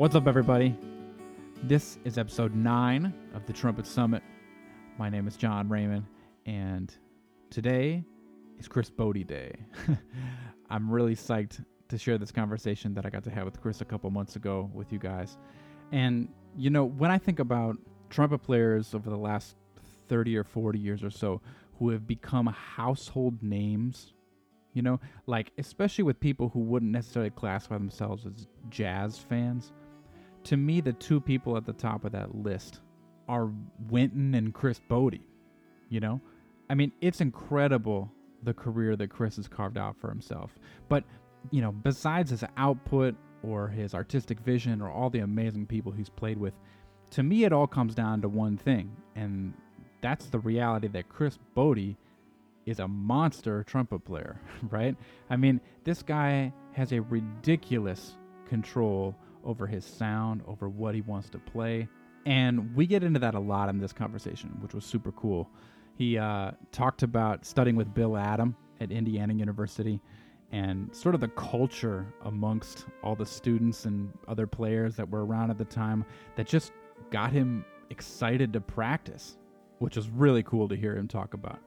What's up, everybody? This is episode nine of the Trumpet Summit. My name is John Raymond, and today is Chris Botti Day. I'm really psyched to share this conversation that I got to have with Chris a couple months ago with you guys. And, you know, when I think about trumpet players over the last 30 or 40 years or so who have become household names, you know, like especially with people who wouldn't necessarily classify themselves as jazz fans, to me, the two people at the top of that list are Wynton and Chris Botti. You know, I mean, it's incredible the career that Chris has carved out for himself. But, you know, besides his output or his artistic vision or all the amazing people he's played with, to me, it all comes down to one thing, and that's the reality that Chris Botti is a monster trumpet player, right? I mean, this guy has a ridiculous control over his sound, over what he wants to play. And we get into that a lot in this conversation, which was super cool. He uh, talked about studying with Bill Adam at Indiana University and sort of the culture amongst all the students and other players that were around at the time that just got him excited to practice, which was really cool to hear him talk about.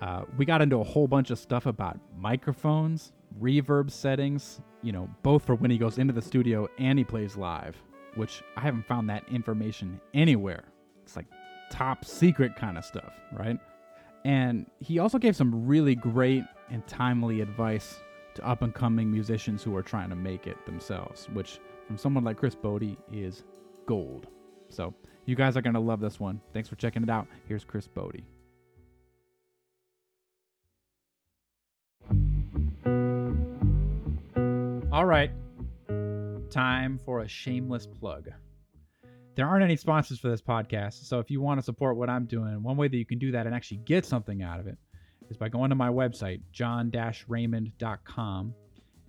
Uh, we got into a whole bunch of stuff about microphones, reverb settings, you know, both for when he goes into the studio and he plays live, which I haven't found that information anywhere. It's like top secret kind of stuff, right? And he also gave some really great and timely advice to up and coming musicians who are trying to make it themselves, which from someone like Chris Botti is gold. So you guys are going to love this one. Thanks for checking it out. Here's Chris Botti. All right. Time for a shameless plug. There aren't any sponsors for this podcast, so if you want to support what I'm doing, one way that you can do that and actually get something out of it is by going to my website, john-raymond.com,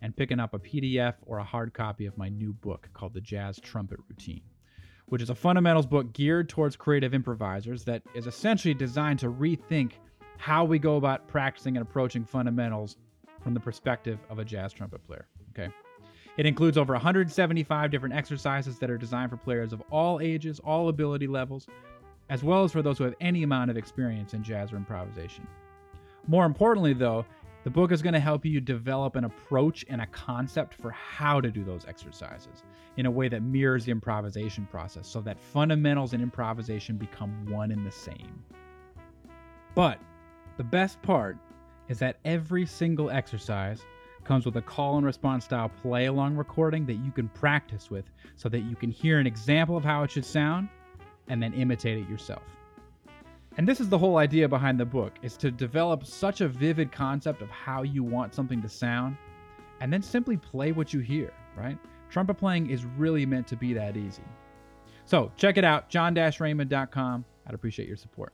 and picking up a PDF or a hard copy of my new book called The Jazz Trumpet Routine, which is a fundamentals book geared towards creative improvisers that is essentially designed to rethink how we go about practicing and approaching fundamentals from the perspective of a jazz trumpet player. Okay. It includes over 175 different exercises that are designed for players of all ages, all ability levels, as well as for those who have any amount of experience in jazz or improvisation. More importantly, though, the book is going to help you develop an approach and a concept for how to do those exercises in a way that mirrors the improvisation process so that fundamentals and improvisation become one and the same. But the best part is that every single exercise comes with a call and response style play along recording that you can practice with so that you can hear an example of how it should sound and then imitate it yourself. And this is the whole idea behind the book is to develop such a vivid concept of how you want something to sound and then simply play what you hear, right? Trumpet playing is really meant to be that easy. So, check it out john-raymond.com. I'd appreciate your support.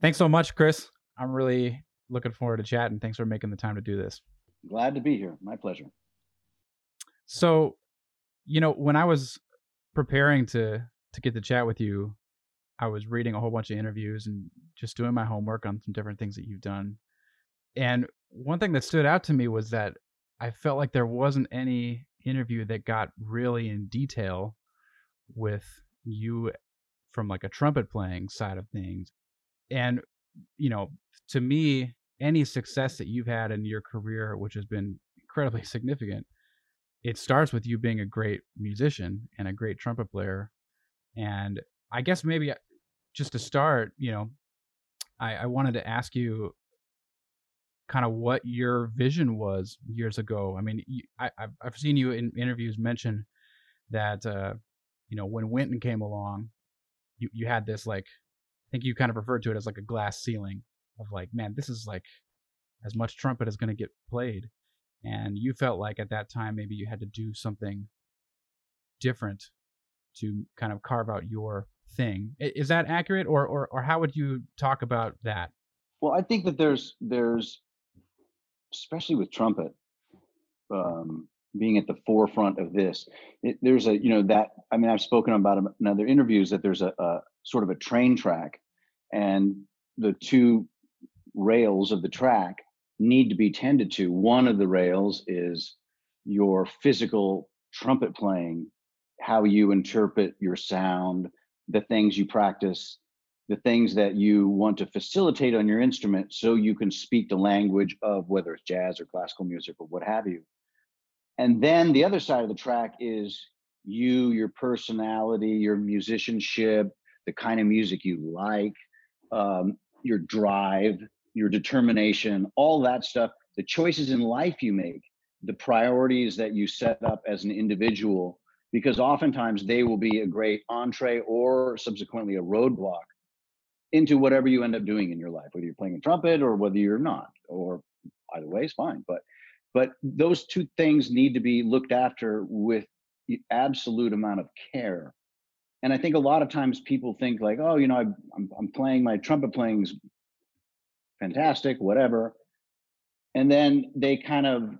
Thanks so much, Chris. I'm really looking forward to chatting. Thanks for making the time to do this. Glad to be here. My pleasure. So, you know, when I was preparing to to get to chat with you, I was reading a whole bunch of interviews and just doing my homework on some different things that you've done. And one thing that stood out to me was that I felt like there wasn't any interview that got really in detail with you from like a trumpet playing side of things and you know to me any success that you've had in your career which has been incredibly significant it starts with you being a great musician and a great trumpet player and i guess maybe uh, just to start you know i, I wanted to ask you kind of what your vision was years ago. I mean you, I, i've seen you in interviews mention that uh you know when wynton came along you, you had this like think you kind of referred to it as like a glass ceiling of like, man, this is like as much trumpet as going to get played. And you felt like at that time maybe you had to do something different to kind of carve out your thing. Is that accurate, or or or how would you talk about that? Well, I think that there's there's especially with trumpet um, being at the forefront of this. It, there's a you know that I mean I've spoken about in other interviews that there's a, a sort of a train track and the two rails of the track need to be tended to. One of the rails is your physical trumpet playing, how you interpret your sound, the things you practice, the things that you want to facilitate on your instrument so you can speak the language of whether it's jazz or classical music or what have you. And then the other side of the track is you, your personality, your musicianship, the kind of music you like, um, your drive, your determination, all that stuff, the choices in life you make, the priorities that you set up as an individual, because oftentimes they will be a great entree or subsequently a roadblock into whatever you end up doing in your life, whether you're playing a trumpet or whether you're not, or either way is fine. But but those two things need to be looked after with absolute amount of care. And I think a lot of times people think like, oh, you know, I'm I'm playing my trumpet playing's fantastic, whatever. And then they kind of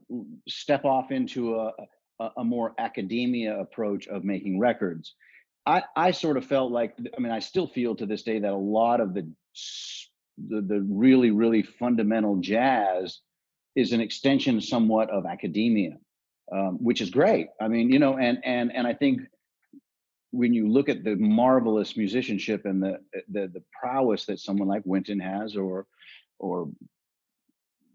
step off into a, a, a more academia approach of making records. I, I sort of felt like, I mean, I still feel to this day that a lot of the, the, the really, really fundamental jazz is an extension somewhat of academia, um, which is great. I mean, you know, and, and, and I think when you look at the marvelous musicianship and the, the, the prowess that someone like Wynton has, or, or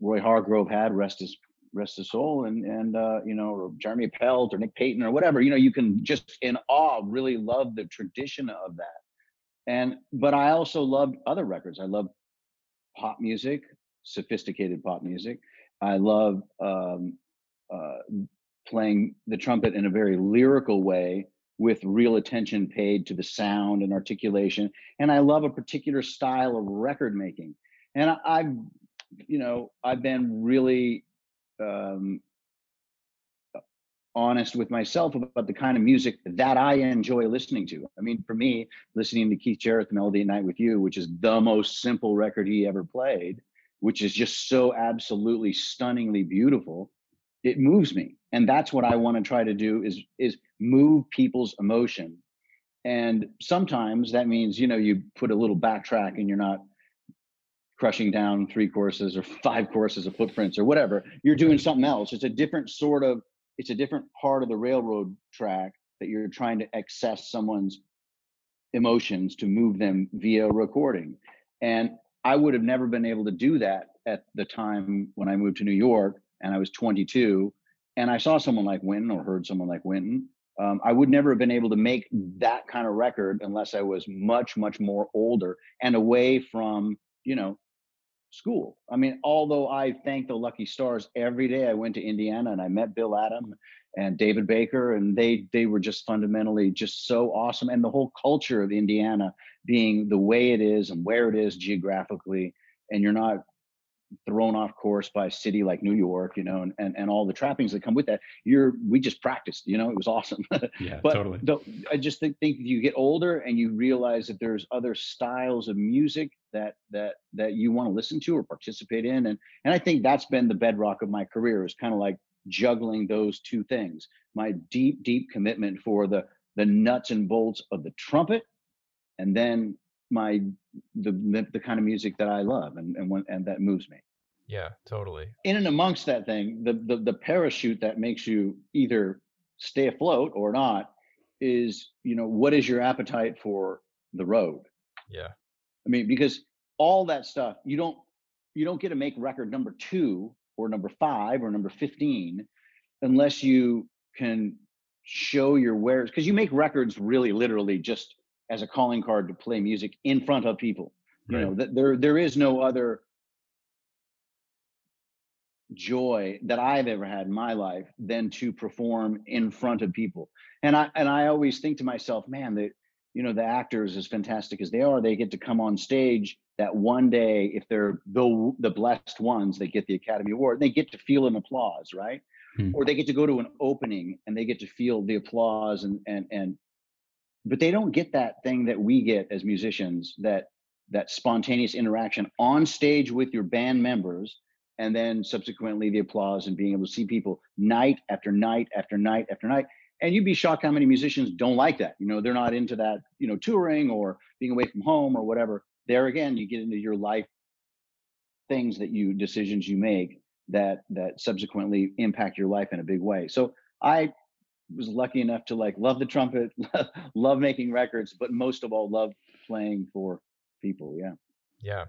Roy Hargrove had, rest his rest his soul, and and uh, you know, or Jeremy Pelt or Nick Payton or whatever. You know, you can just in awe really love the tradition of that. And but I also loved other records. I love pop music, sophisticated pop music. I love um, uh, playing the trumpet in a very lyrical way with real attention paid to the sound and articulation. And I love a particular style of record making and I, I've, you know, I've been really um, honest with myself about the kind of music that I enjoy listening to. I mean, for me, listening to Keith Jarrett, Melody at Night with You, which is the most simple record he ever played, which is just so absolutely stunningly beautiful, it moves me. And that's what I want to try to do is is move people's emotion. And sometimes that means, you know, you put a little backtrack and you're not crushing down three courses or five courses of footprints or whatever. You're doing something else. It's a different sort of it's a different part of the railroad track that you're trying to access someone's emotions to move them via recording. And i would have never been able to do that at the time when i moved to new york and i was 22 and i saw someone like Wynton or heard someone like Wynton um, I would never have been able to make that kind of record unless I was much, much more older and away from, you know, school. I mean, although I thank the lucky stars every day I went to Indiana and I met Bill Adam and David Baker and they they were just fundamentally just so awesome and the whole culture of Indiana being the way it is and where it is geographically and you're not thrown off course by a city like New York, you know, and, and, and all the trappings that come with that. You're we just practiced, you know, it was awesome. Yeah, but totally. The, I just think, think you get older and you realize that there's other styles of music that that that you want to listen to or participate in. And and I think that's been the bedrock of my career is kind of like juggling those two things. My deep, deep commitment for the the nuts and bolts of the trumpet and then my the, the, the kind of music that I love and and when, and that moves me. Yeah, totally. In and amongst that thing, the, the the parachute that makes you either stay afloat or not is you know what is your appetite for the road. Yeah. I mean because all that stuff you don't you don't get to make record number two or number five or number 15 unless you can show your wares because you make records really literally just as a calling card to play music in front of people. You know, that there there is no other joy that I've ever had in my life than to perform in front of people. And I and I always think to myself, man, that you know the actors as fantastic as they are, they get to come on stage that one day if they're the the blessed ones, they get the Academy Award, they get to feel an applause, right? Hmm. Or they get to go to an opening and they get to feel the applause and and and but they don't get that thing that we get as musicians that that spontaneous interaction on stage with your band members and then subsequently the applause and being able to see people night after night after night after night. And you'd be shocked how many musicians don't like that. You know they're not into that you know touring or being away from home or whatever. There again you get into your life things that you decisions you make that that subsequently impact your life in a big way. So I was lucky enough to like love the trumpet, love making records, but most of all love playing for people. Yeah. Yeah.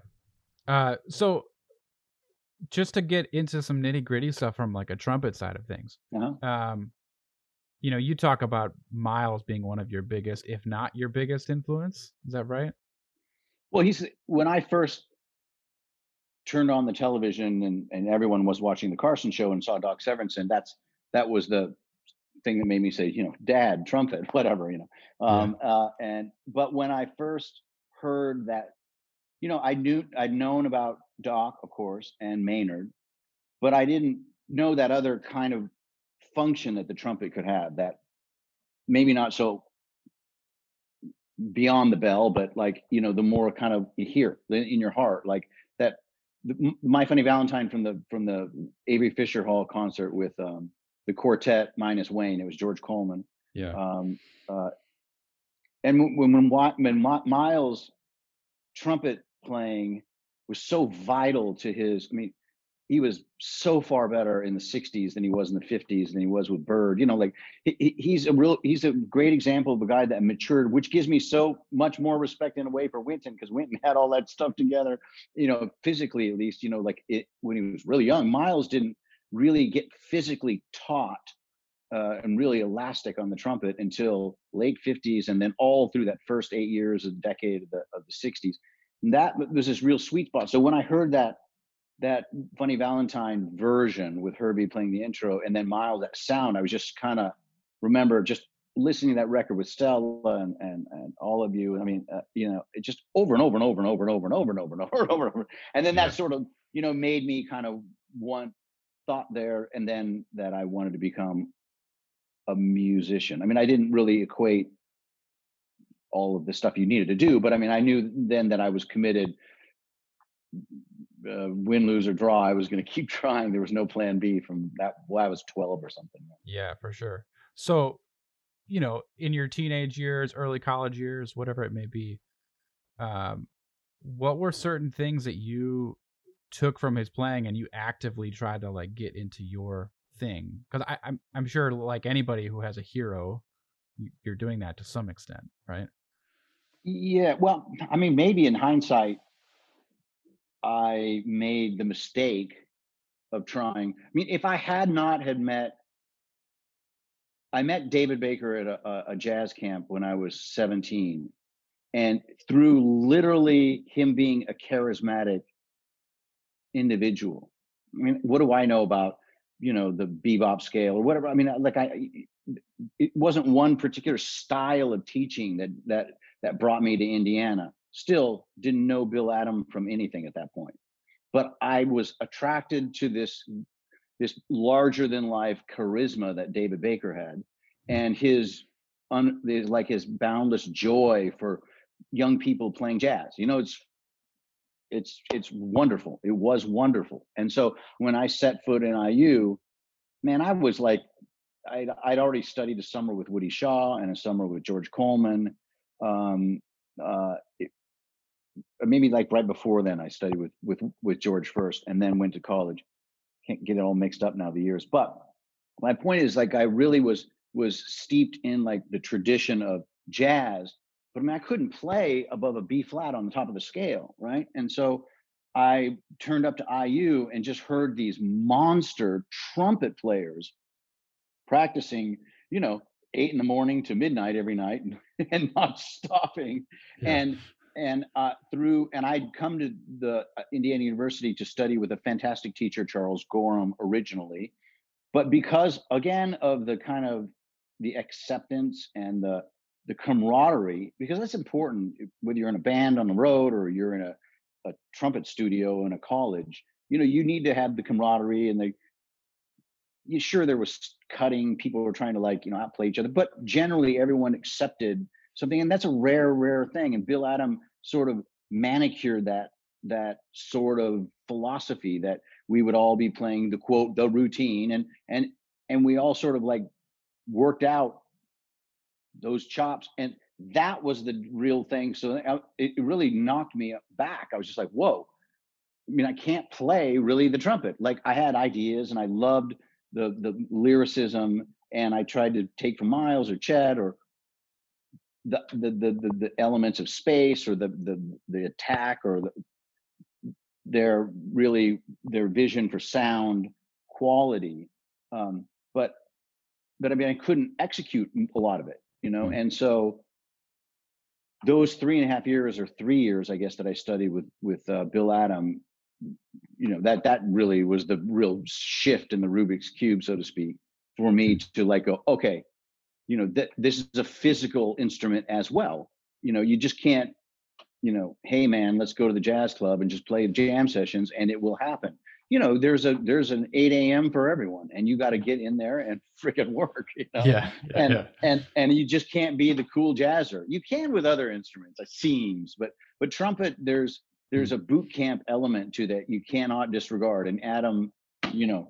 Uh, so just to get into some nitty gritty stuff from like a trumpet side of things. Uh-huh. Um, you know, you talk about Miles being one of your biggest, if not your biggest influence. Is that right? Well, he's when I first turned on the television and, and everyone was watching the Carson show and saw Doc Severinsen, that's that was the thing that made me say, you know, dad, trumpet, whatever, you know. Um, yeah. uh, and but when I first heard that, you know, I knew I'd known about Doc, of course, and Maynard, but I didn't know that other kind of function that the trumpet could have. That maybe not so beyond the bell, but like you know, the more kind of you hear in your heart, like that. The, My Funny Valentine from the from the Avery Fisher Hall concert with um, the quartet minus Wayne. It was George Coleman. Yeah. Um, uh, and when when, when Miles trumpet playing was so vital to his. I mean, he was so far better in the 60s than he was in the 50s than he was with Bird. You know, like he, he's a real he's a great example of a guy that matured, which gives me so much more respect in a way for Wynton because Wynton had all that stuff together, you know, physically at least, you know, like it when he was really young. Miles didn't really get physically taut uh, and really elastic on the trumpet until late 50s and then all through that first eight years of the decade of the, of the 60s and that was this real sweet spot. So when i heard that that funny valentine version with herbie playing the intro and then miles that sound i was just kind of remember just listening to that record with stella and and, and all of you. I mean uh, you know it just over and over and over and over and over and over and over and over and over and over. And then that sort of you know made me kind of want thought there and then that I wanted to become a musician. I mean, I didn't really equate all of the stuff you needed to do, but I mean, I knew then that I was committed. Uh, win, lose, or draw, I was going to keep trying. There was no plan B from that. Well, I was 12 or something. Yeah, for sure. So, you know, in your teenage years, early college years, whatever it may be, um, what were certain things that you took from his playing and you actively tried to like get into your thing because I'm I'm sure like anybody who has a hero, you're doing that to some extent, right? Yeah, well, I mean, maybe in hindsight, I made the mistake of trying. I mean, if I had not had met, I met David Baker at a, a jazz camp when I was 17, and through literally him being a charismatic individual. I mean, what do I know about, you know, the bebop scale or whatever? I mean, uh, like I, it wasn't one particular style of teaching that that that brought me to Indiana. Still didn't know Bill Adam from anything at that point, but I was attracted to this this larger than life charisma that David Baker had, and his un, like his boundless joy for young people playing jazz. You know, it's it's it's wonderful. It was wonderful. And so when I set foot in IU, man, I was like, I'd, I'd already studied a summer with Woody Shaw and a summer with George Coleman. Um, uh, it, maybe like right before then, I studied with with with George first, and then went to college. Can't get it all mixed up now the years, but my point is like I really was was steeped in like the tradition of jazz but I mean, I couldn't play above a B flat on the top of the scale, right? And so I turned up to IU and just heard these monster trumpet players practicing, you know, eight in the morning to midnight every night and not stopping. Yeah. And and uh, through and I'd come to the uh, Indiana University to study with a fantastic teacher, Charles Gorham, originally, but because again of the kind of the acceptance and the the camaraderie because that's important whether you're in a band on the road or you're in a, a trumpet studio in a college you know you need to have the camaraderie and the you sure there was cutting people were trying to like you know outplay each other but generally everyone accepted something and that's a rare rare thing and bill adam sort of manicured that that sort of philosophy that we would all be playing the quote the routine and and and we all sort of like worked out those chops and that was the real thing so it really knocked me back i was just like whoa I mean, I can't play really the trumpet. Like I had ideas and I loved the the lyricism and I tried to take from Miles or Chet or the the the the, the elements of space or the the the attack or the, their really their vision for sound quality. Um, but but I mean, I couldn't execute a lot of it, you know, mm-hmm. and so those three and a half years or three years, I guess, that I studied with with uh, Bill Adam, you know, that that really was the real shift in the Rubik's cube, so to speak, for me mm. to like go, okay, you know, that this is a physical instrument as well. You know, you just can't, you know, hey man, let's go to the jazz club and just play jam sessions, and it will happen you know there's a there's an 8 a.m for everyone and you got to get in there and freaking work you know? Yeah, yeah and yeah. and and you just can't be the cool jazzer. You can with other instruments it seems but but trumpet there's there's a boot camp element to that you cannot disregard and adam you know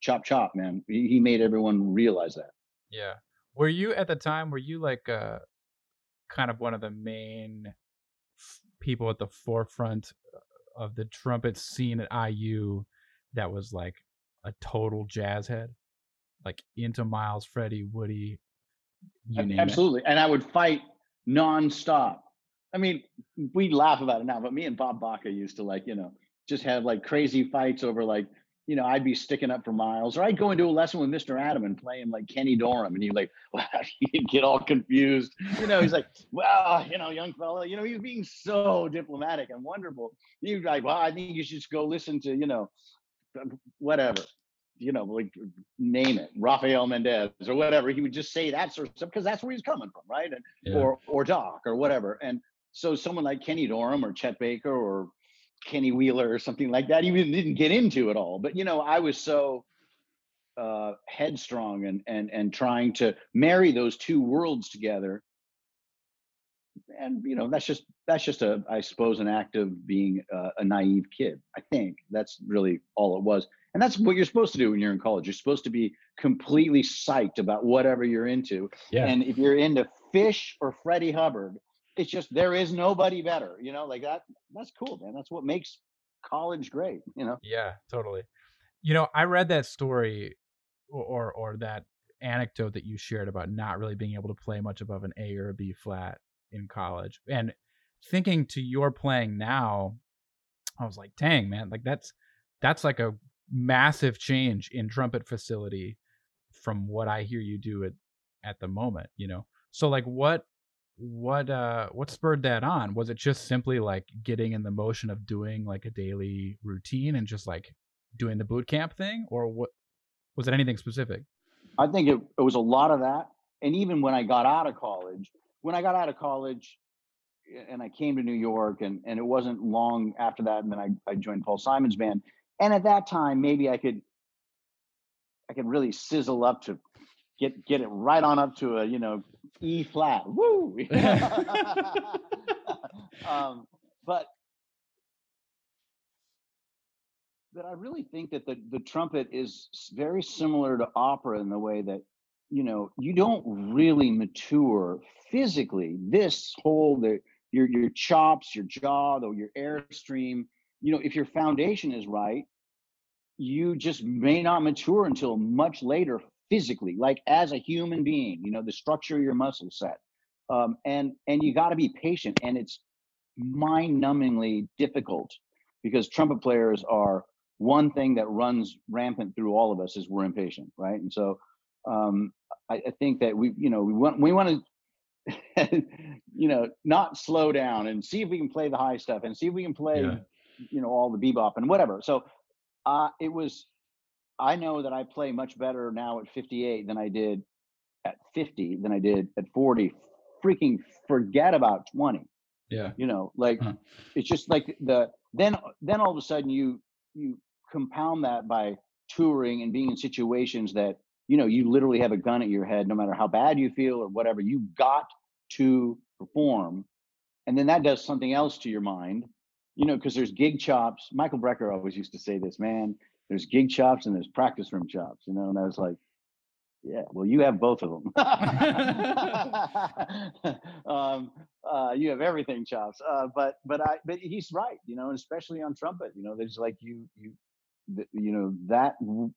chop chop man. He, he made everyone realize that. Yeah. Were you at the time were you like uh kind of one of the main people at the forefront of the trumpet scene at IU that was like a total jazz head, like into Miles, Freddie, Woody, you Absolutely, it. and I would fight nonstop. I mean, we laugh about it now, but me and Bob Baca used to like, you know, just have like crazy fights over like, you know, I'd be sticking up for Miles, or I'd go into a lesson with Mr. Adam and play him like Kenny Dorham, and he'd like, well, he'd get all confused. You know, he's like, well, you know, young fella, you know, he's being so diplomatic and wonderful. He'd be like, well, I think you should just go listen to, you know, whatever, you know, like name it, Rafael Mendez or whatever. He would just say that sort of stuff because that's where he's coming from, right? And, yeah. Or or Doc or whatever. And so someone like Kenny Dorham or Chet Baker or Kenny Wheeler or something like that even didn't get into it all. But you know, I was so uh, headstrong and and and trying to marry those two worlds together. And you know, that's just that's just a, I suppose, an act of being a, a naive kid. I think that's really all it was. And that's what you're supposed to do when you're in college. You're supposed to be completely psyched about whatever you're into. Yeah. And if you're into Phish or Freddie Hubbard, it's just there is nobody better. You know, like that. That's cool, man. That's what makes college great. You know. Yeah, totally. You know, I read that story or, or, or that anecdote that you shared about not really being able to play much above an A or a B flat in college, and thinking to your playing now, I was like, dang, man, like that's that's like a massive change in trumpet facility from what I hear you do at at the moment, you know. So like what what uh what spurred that on? Was it just simply like getting in the motion of doing like a daily routine and just like doing the boot camp thing or what was it anything specific? I think it, it was a lot of that. And even when I got out of college, when I got out of college, and I came to New York, and and it wasn't long after that, and then I, I joined Paul Simon's band. And at that time, maybe I could I could really sizzle up to get get it right on up to a you know E flat. Woo! um, but but I really think that the the trumpet is very similar to opera in the way that you know you don't really mature physically. This whole the your your chops, your jaw, though your airstream. You know, if your foundation is right, you just may not mature until much later physically, like as a human being. You know, the structure of your muscle set, um, and and you got to be patient, and it's mind-numbingly difficult because trumpet players are one thing that runs rampant through all of us is we're impatient, right? And so um, I, I, think that we, you know, we want we want to you know, not slow down and see if we can play the high stuff and see if we can play, yeah. you know, all the bebop and whatever. So uh, it was, I know that I play much better now at 58 than I did at 50 than I did at 40. Freaking forget about 20. Yeah. You know, like huh. it's just like the, then, then all of a sudden you, you compound that by touring and being in situations that you know you literally have a gun at your head no matter how bad you feel or whatever you got to perform and then that does something else to your mind you know because there's gig chops michael brecker always used to say this man there's gig chops and there's practice room chops you know and i was like Yeah, well, you have both of them. um, uh, you have everything, chops. Uh, but but I but he's right, you know, especially on trumpet. You know, there's like you you you know that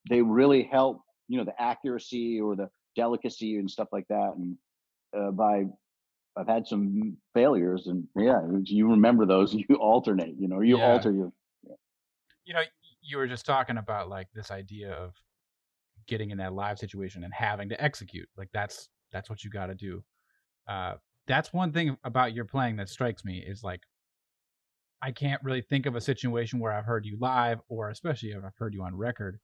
they really help. You know, the accuracy or the delicacy and stuff like that. And uh, by I've had some failures, and yeah, you remember those. You alternate. You know, you yeah. alter your. Yeah. You know, you were just talking about like this idea of getting in that live situation and having to execute. Like that's that's what you got to do. Uh, that's one thing about your playing that strikes me is like I can't really think of a situation where I've heard you live or especially if I've heard you on record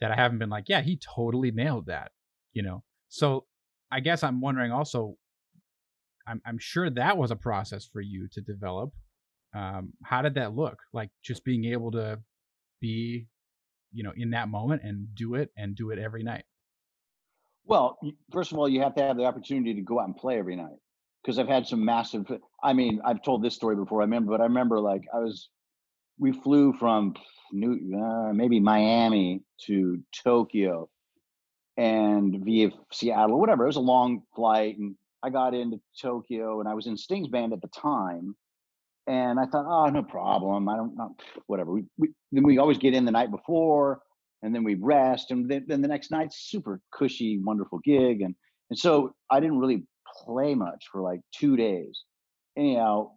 that I haven't been like, yeah, he totally nailed that, you know. So I guess I'm wondering also I'm I'm sure that was a process for you to develop. Um, how did that look? Like just being able to be you know in that moment and do it and do it every night well first of all you have to have the opportunity to go out and play every night because i've had some massive i mean i've told this story before i remember but i remember like i was we flew from new uh, maybe miami to tokyo and via seattle whatever it was a long flight and i got into tokyo and i was in sting's band at the time and I thought, oh, no problem. I don't know, whatever. We, we then we always get in the night before, and then we rest, and then, then the next night, super cushy, wonderful gig, and and so I didn't really play much for like two days. Anyhow,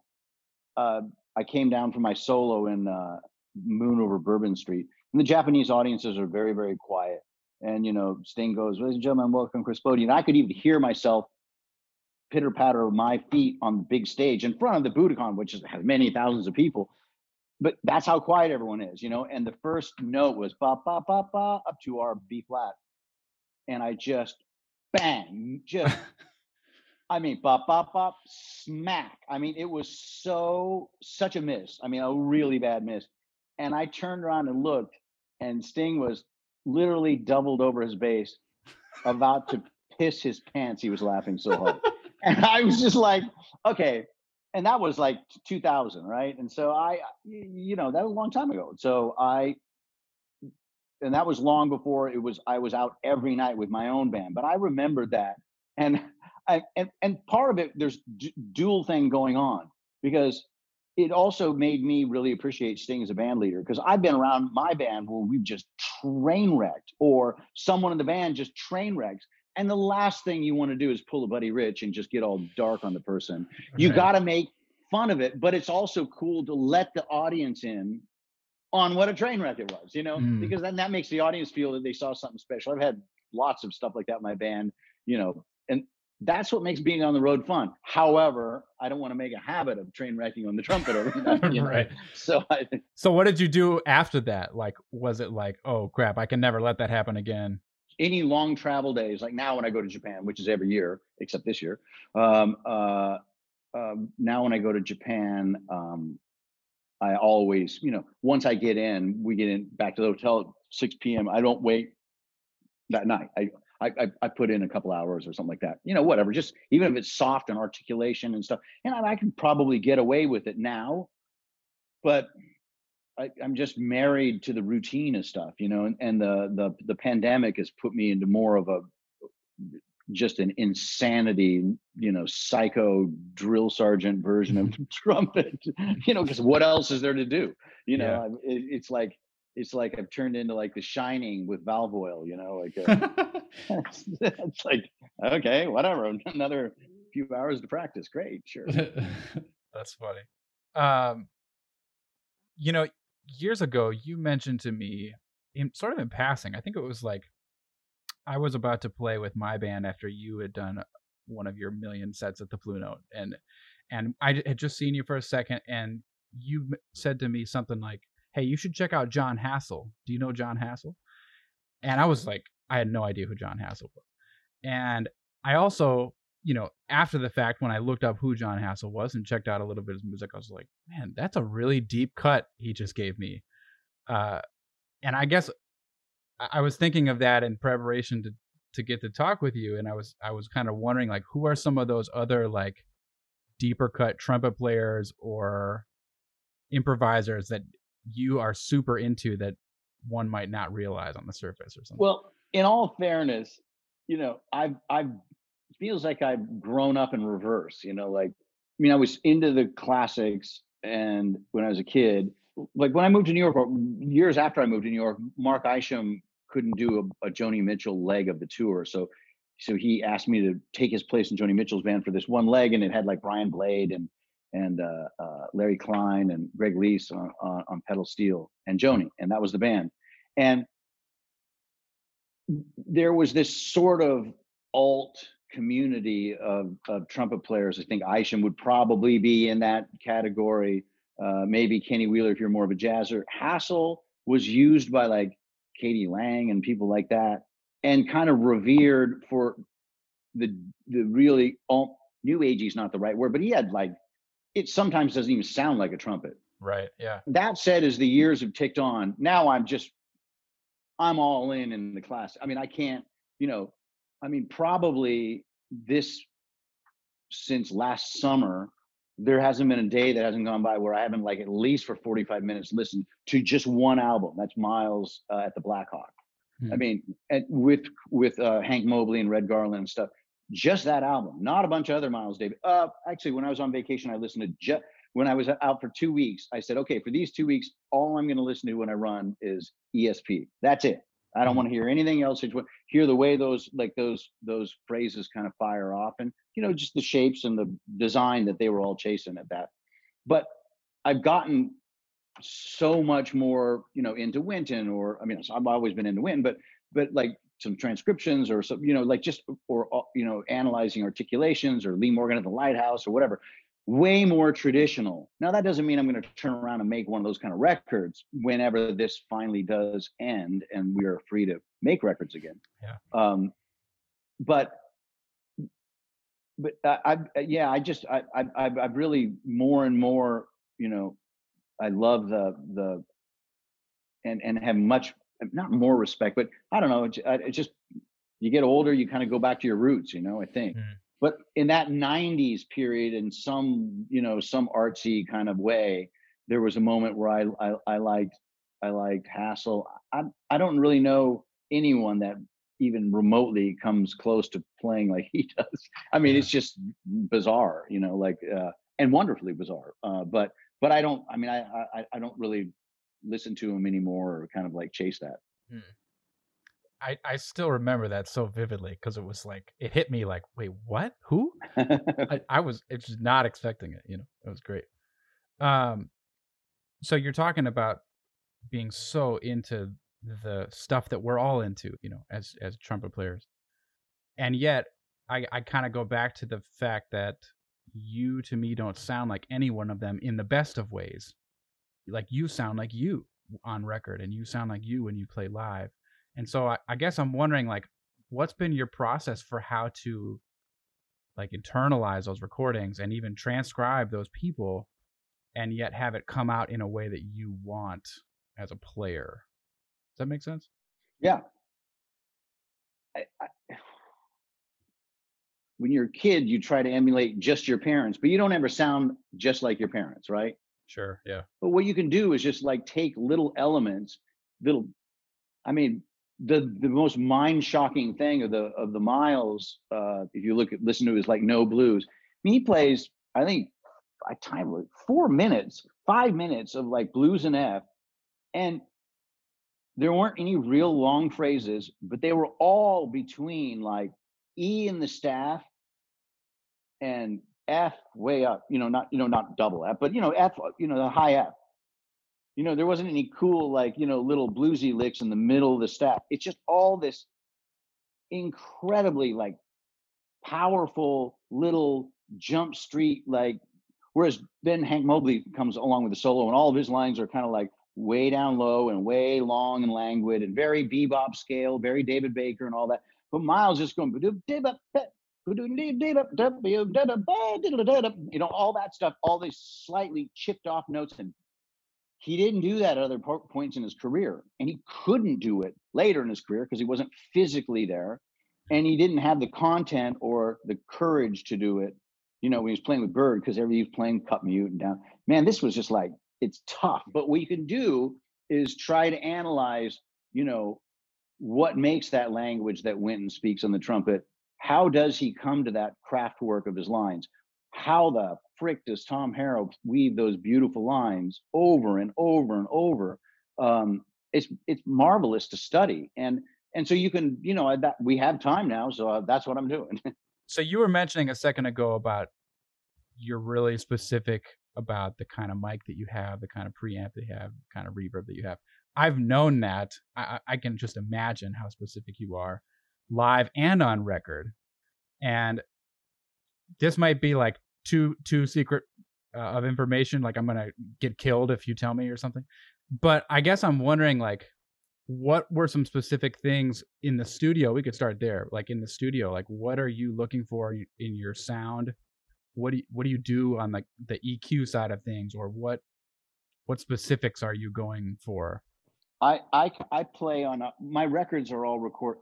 uh, I came down for my solo in uh, Moon over Bourbon Street, and the Japanese audiences are very very quiet. And you know, Sting goes, "Ladies and gentlemen, welcome Chris Botti," and I could even hear myself pitter patter of my feet on the big stage in front of the Budokan, which has many thousands of people. But that's how quiet everyone is, you know. And the first note was ba ba ba ba up to our B flat, and I just bang, just I mean ba ba ba smack. I mean it was so such a miss. I mean a really bad miss. And I turned around and looked, and Sting was literally doubled over his bass, about to piss his pants. He was laughing so hard and I was just like, okay. And that was like 2000, right? And so I, you know, that was a long time ago. So I, and that was long before it was, I was out every night with my own band. But I remembered that. And I, and, and part of it, there's d- dual thing going on because it also made me really appreciate Sting as a band leader because I've been around my band where we've just train wrecked or someone in the band just train wrecks. And the last thing you want to do is pull a Buddy Rich and just get all dark on the person. You got to make fun of it, but it's also cool to let the audience in on what a train wreck it was, you know, mm. because then that makes the audience feel that they saw something special. I've had lots of stuff like that in my band, you know, that's what makes being on the road fun. However, I don't want to make a habit of train wrecking on the trumpet every night. You know? right. So I So what did you do after that? Like was it like, oh crap, I can never let that happen again? any long travel days, like now when I go to Japan, which is every year except this year. Um, uh, um, now when I go to Japan, um, I always, you know, once I get in, we get in back to the hotel at 6 p.m. I don't wait that night. I, I, I put in a couple hours or something like that. You know, whatever. Just even if it's soft and articulation and stuff, and I, I can probably get away with it now. But I, am just married to the routine of stuff, you know, and, and the the the pandemic has put me into more of a just an insanity, you know, psycho drill sergeant version of trumpet, you know, because what else is there to do? You know, yeah. it, it's like it's like I've turned into like The Shining with valve oil, you know, like uh, it's like okay, whatever, another few hours to practice, great, sure. That's funny. Um, you know, years ago you mentioned to me in sort of in passing i think it was like i was about to play with my band after you had done one of your million sets at the blue note and and i had just seen you for a second and you said to me something like hey you should check out Jon Hassell. do you know Jon Hassell? and i was like i had no idea who Jon Hassell was and i also you know, after the fact, when I looked up who Jon Hassell was and checked out a little bit of his music, I was like, man, that's a really deep cut he just gave me. Uh, and I guess I was thinking of that in preparation to to get to talk with you, and I was I was kind of wondering like, who are some of those other like deeper cut trumpet players or improvisers that you are super into that one might not realize on the surface or something. Well, in all fairness, you know, I've I've feels like I've grown up in reverse. You know, like I mean, I was into the classics, and when I was a kid, like when I moved to New York, or years after I moved to New York, Mark Isham couldn't do a, a Joni Mitchell leg of the tour, so so he asked me to take his place in Joni Mitchell's band for this one leg, and it had like Brian Blade and and uh, uh, Larry Klein and Greg Leisz on, on, on pedal steel and Joni, and that was the band. And there was this sort of alt community of, of trumpet players. I think Isham would probably be in that category. Uh, maybe Kenny Wheeler if you're more of a jazzer. Hassell was used by like k.d. lang and people like that, and kind of revered for the the really oh, new agey is not the right word, but he had like it sometimes doesn't even sound like a trumpet. Right. Yeah. That said, as the years have ticked on, now I'm just I'm all in in the class. I mean, I can't, you know, I mean, probably this since last summer, there hasn't been a day that hasn't gone by where I haven't like at least for 45 minutes listened to just one album. That's Miles uh, at the Blackhawk. Hmm. I mean, and with with uh, Hank Mobley and Red Garland and stuff. Just that album, not a bunch of other Miles Davis. Uh, actually, when I was on vacation, I listened to just when I was out for two weeks. I said, okay, for these two weeks, all I'm going to listen to when I run is ESP. That's it. I don't mm-hmm. want to hear anything else. I just want hear the way those like those those phrases kind of fire off, and you know just the shapes and the design that they were all chasing at that. But I've gotten so much more, you know, into Wynton, or I mean, I've always been into Wynton, but but like some transcriptions or some, you know, like just or uh, you know, analyzing articulations or Lee Morgan at the Lighthouse or whatever way more traditional. Now that doesn't mean I'm going to turn around and make one of those kind of records whenever this finally does end and we are free to make records again. Yeah. Um, but but I, I yeah I just I I I've really more and more you know I love the the and and have much not more respect but I don't know it, it just you get older you kind of go back to your roots you know I think. Mm but in that 90s period in some you know some artsy kind of way there was a moment where i i, I liked i liked hassell i i don't really know anyone that even remotely comes close to playing like he does i mean yeah. it's just bizarre you know like uh, and wonderfully bizarre uh, but but i don't i mean I, I i don't really listen to him anymore or kind of like chase that. Hmm. I, I still remember that so vividly because it was like it hit me like wait what? Who? I, I was it's not expecting it you know? It was great. Um so you're talking about being so into the stuff that we're all into you know as as trumpet players. And yet i i kind of go back to the fact that you to me don't sound like any one of them in the best of ways like you sound like you on record and you sound like you when you play live and so I, I guess I'm wondering, like, what's been your process for how to like internalize those recordings and even transcribe those people and yet have it come out in a way that you want as a player. Does that make sense? Yeah. I, I, when you're a kid, you try to emulate just your parents, but you don't ever sound just like your parents, right? Sure. Yeah. But what you can do is just like take little elements, little, I mean, the the most mind shocking thing of the of the miles, uh, if you look at listen to his like no blues, I mean, he plays I think I time like four minutes, five minutes of like blues and F, and there weren't any real long phrases, but they were all between like E in the staff and F way up, you know, not you know not double F, but you know F, you know the high F you know, there wasn't any cool, like, you know, little bluesy licks in the middle of the staff. It's just all this incredibly like powerful little jump street, like, whereas then Hank Mobley comes along with the solo and all of his lines are kind of like way down low and way long and languid and very bebop scale, very David Baker and all that. But Miles just going, you know, all that stuff, all these slightly chipped off notes and he didn't do that at other points in his career, and he couldn't do it later in his career because he wasn't physically there, and he didn't have the content or the courage to do it. You know, when he was playing with Bird, because every he was playing cut mute and down. Man, this was just like it's tough. But what you can do is try to analyze, you know, what makes that language that Wynton speaks on the trumpet? How does he come to that craft work of his lines? How the frick does Tom Harrell weave those beautiful lines over and over and over? Um, it's it's marvelous to study, and and so you can you know that we have time now, so uh, that's what I'm doing. so you were mentioning a second ago about you're really specific about the kind of mic that you have, the kind of preamp that you have, kind of reverb that you have. I've known that. I, I can just imagine how specific you are, live and on record. And this might be like too too secret uh, of information. Like I'm gonna get killed if you tell me or something. But I guess I'm wondering like what were some specific things in the studio we could start there like in the studio like what are you looking for in your sound what do you, what do you do on like the EQ side of things, or what what specifics are you going for? I I I play on a, my records are all record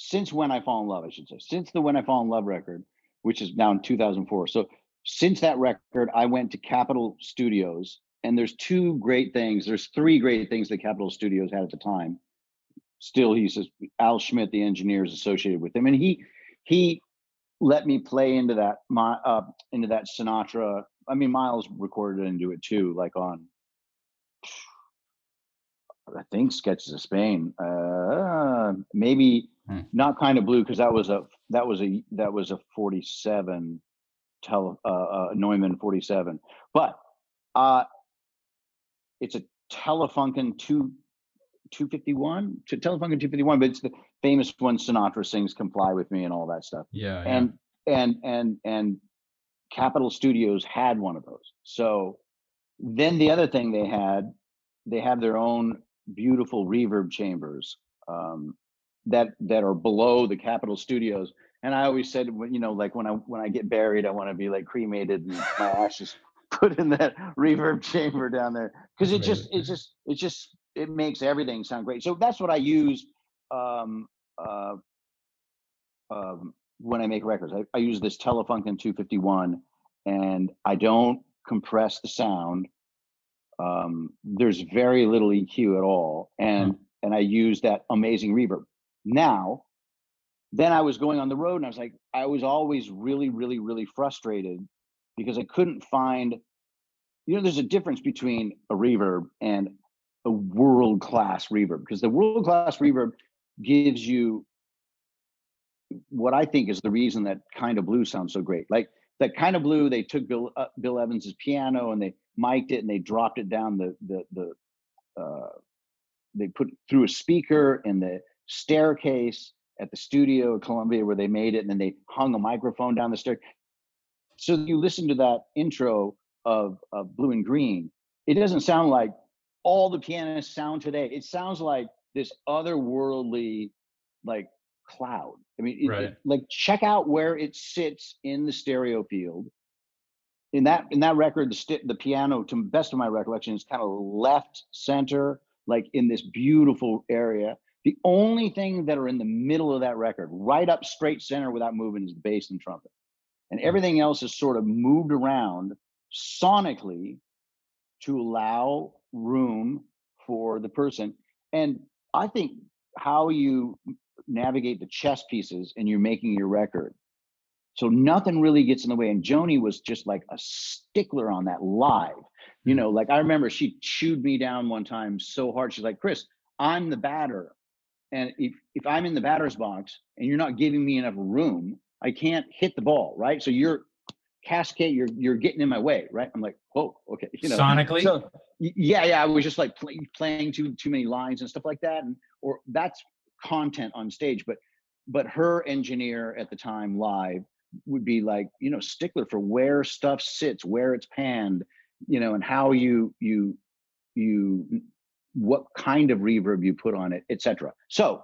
since when I fall in love, I should say, since the when I fall in love record, which is now in 2004. So since that record, I went to Capitol Studios, and there's two great things. There's three great things that Capitol Studios had at the time. Still, he says Al Schmitt, the engineer, is associated with him, and he he let me play into that my uh into that Sinatra. I mean, Miles recorded into it too, like on I think Sketches of Spain. Uh, maybe hmm. not kind of blue because that was a that was a that was a 47 tele uh, uh, Neumann 47. But uh it's a Telefunken 2 251 to Telefunken 251, but it's the famous one Sinatra sings "Come Fly with Me" and all that stuff. Yeah, and and and and Capitol Studios had one of those. So then the other thing they had, they have their own beautiful reverb chambers um, that that are below the Capitol Studios. And I always said, you know, like when I when I get buried, I want to be like cremated and my ashes put in that reverb chamber down there because it just it just it just it makes everything sound great. So that's what I use um, uh, um, when I make records. I, I use this Telefunken 251, and I don't compress the sound. Um, there's very little EQ at all, and mm. and I use that amazing reverb. Now, then I was going on the road, and I was like, I was always really, really, really frustrated because I couldn't find. You know, there's a difference between a reverb and a world class reverb because the world class reverb gives you what I think is the reason that kind of blue sounds so great. Like that kind of blue, they took Bill uh, Bill Evans's piano and they mic'd it and they dropped it down the the the uh, they put through a speaker in the staircase at the studio at Columbia where they made it, and then they hung a microphone down the stair. So you listen to that intro of, of Blue and Green, it doesn't sound like all the pianists sound today. It sounds like this otherworldly, like cloud. I mean, right. it, like check out where it sits in the stereo field. In that in that record, the st- the piano, to best of my recollection, is kind of left center, like in this beautiful area. The only thing that are in the middle of that record, right up straight center without moving, is the bass and trumpet, and hmm. everything else is sort of moved around sonically to allow room for the person. And I think how you navigate the chess pieces and you're making your record. So nothing really gets in the way. And Joni was just like a stickler on that live. You mm. know, like I remember she chewed me down one time so hard. She's like, Chris, I'm the batter. And if, if I'm in the batter's box and you're not giving me enough room, I can't hit the ball, right? So you're cascade you're you're getting in my way right i'm like whoa okay you know sonically so yeah yeah i was just like play, playing too too many lines and stuff like that and or that's content on stage but but her engineer at the time live would be like you know stickler for where stuff sits where it's panned you know and how you you you what kind of reverb you put on it etc so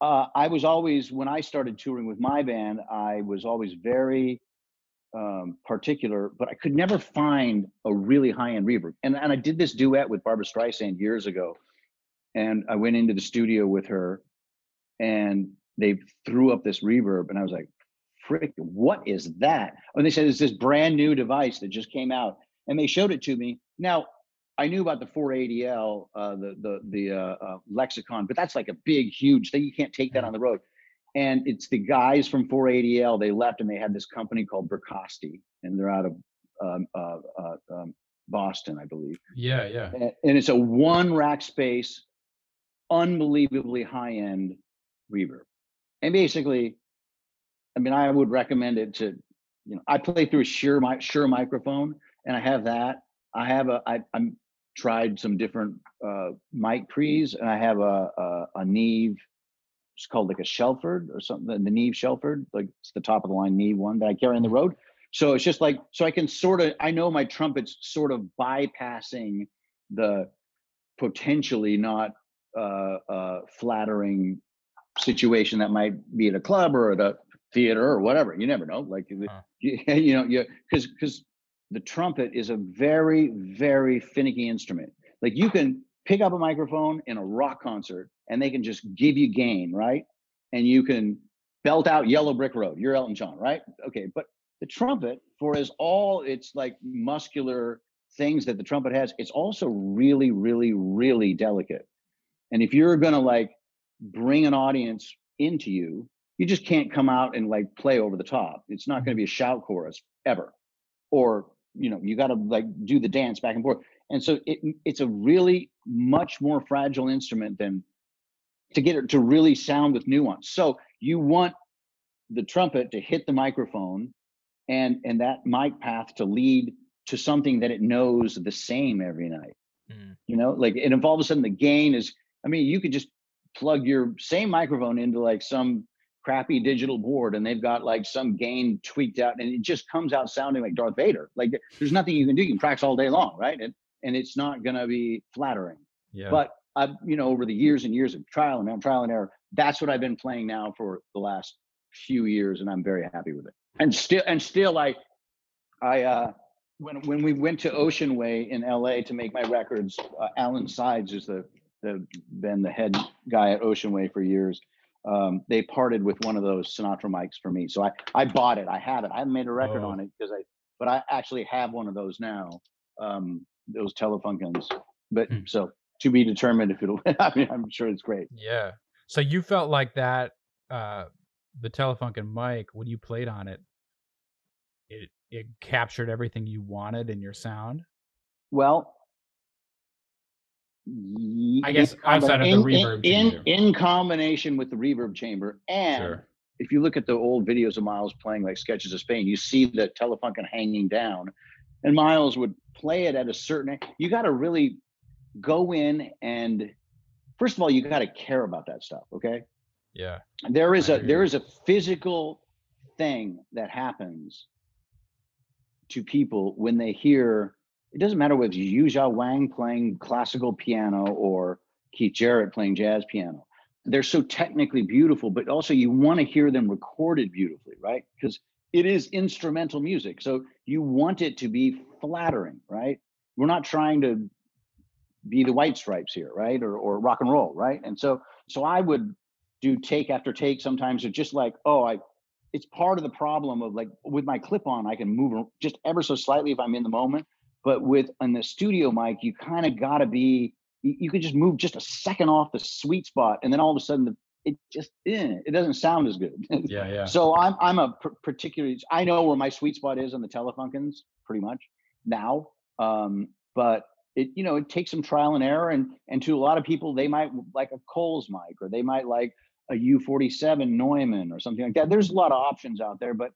uh, i was always when i started touring with my band i was always very um, particular, but I could never find a really high end reverb. And, and I did this duet with Barbra Streisand years ago. And I went into the studio with her and they threw up this reverb. And I was like, frick, what is that? And they said, it's this brand new device that just came out. And they showed it to me. Now, I knew about the 480L, uh, the the the uh, uh, lexicon, but that's like a big, huge thing. You can't take that on the road. And it's the guys from 480L. They left and they had this company called Bricasti, and they're out of um, uh, uh, um, Boston, I believe. Yeah, yeah. And, and it's a one rack space, unbelievably high end reverb. And basically, I mean, I would recommend it to, you know, I play through a Shure mi- Shure microphone, and I have that. I have a, I, I'm tried some different uh, mic pre's, and I have a, a a Neve. It's called like a Shelford or something. The Neve Shelford, like it's the top of the line Neve one that I carry on the road. So it's just like so I can sort of I know my trumpet's sort of bypassing the potentially not uh, uh, flattering situation that might be at a club or at a theater or whatever. You never know. Like Huh. you, you know, you because because the trumpet is a very very finicky instrument. Like you can pick up a microphone in a rock concert and they can just give you gain, right? And you can belt out Yellow Brick Road. You're Elton John, right? Okay, but the trumpet, for as all its like muscular things that the trumpet has, it's also really, really, really delicate. And if you're gonna like bring an audience into you, you just can't come out and like play over the top. It's not gonna be a shout chorus ever. Or, you know, you gotta like do the dance back and forth. And so it it's a really much more fragile instrument than to get it to really sound with nuance. So you want the trumpet to hit the microphone and and that mic path to lead to something that it knows the same every night Mm. you know like and if all of a sudden the gain is i mean you could just plug your same microphone into like some crappy digital board and they've got like some gain tweaked out and it just comes out sounding like darth vader like there's nothing you can do you can practice all day long right and and it's not going to be flattering Yeah. but I've, you know, over the years and years of trial and error, trial and error, that's what I've been playing now for the last few years, and I'm very happy with it. And still, and still, I, I, uh, when when we went to Ocean Way in L.A. to make my records, uh, Alan Sides is the the been the head guy at Ocean Way for years. Um, they parted with one of those Sinatra mics for me, so I I bought it. I have it. I haven't made a record Oh. on it because I, but I actually have one of those now. Um, those Telefunkens. But Hmm. so to be determined if it'll. I mean, I'm sure it's great. Yeah. So you felt like that uh the Telefunken mic when you played on it it it captured everything you wanted in your sound. Well, I guess outside of the in, reverb in, chamber. in, in combination with the reverb chamber, and if you look at the old videos of Miles playing like sketches of Spain, you see the Telefunken hanging down, and Miles would play it at a certain. You got to really go in and first of all, you got to care about that stuff. Okay, Yeah. there is a there is a physical thing that happens to people when they hear it doesn't matter whether you Yuja Wang playing classical piano or Keith Jarrett playing jazz piano. They're so technically beautiful, but also you want to hear them recorded beautifully, right? Because it is instrumental music. So you want it to be flattering, right? We're not trying to be the white stripes here, right? Or or rock and roll, right? And so so I would do take after take sometimes of just like, oh, I it's part of the problem of like with my clip on, I can move just ever so slightly if I'm in the moment. But with on the studio mic, you kind of gotta be you, you could just move just a second off the sweet spot, and then all of a sudden the, it just eh, it doesn't sound as good. Yeah, yeah. So I'm I'm a particularly I know where my sweet spot is on the Telefunkens pretty much now. Um, but it you know it takes some trial and error, and and to a lot of people they might like a Coles mic or they might like a U47 Neumann or something like that. There's a lot of options out there, but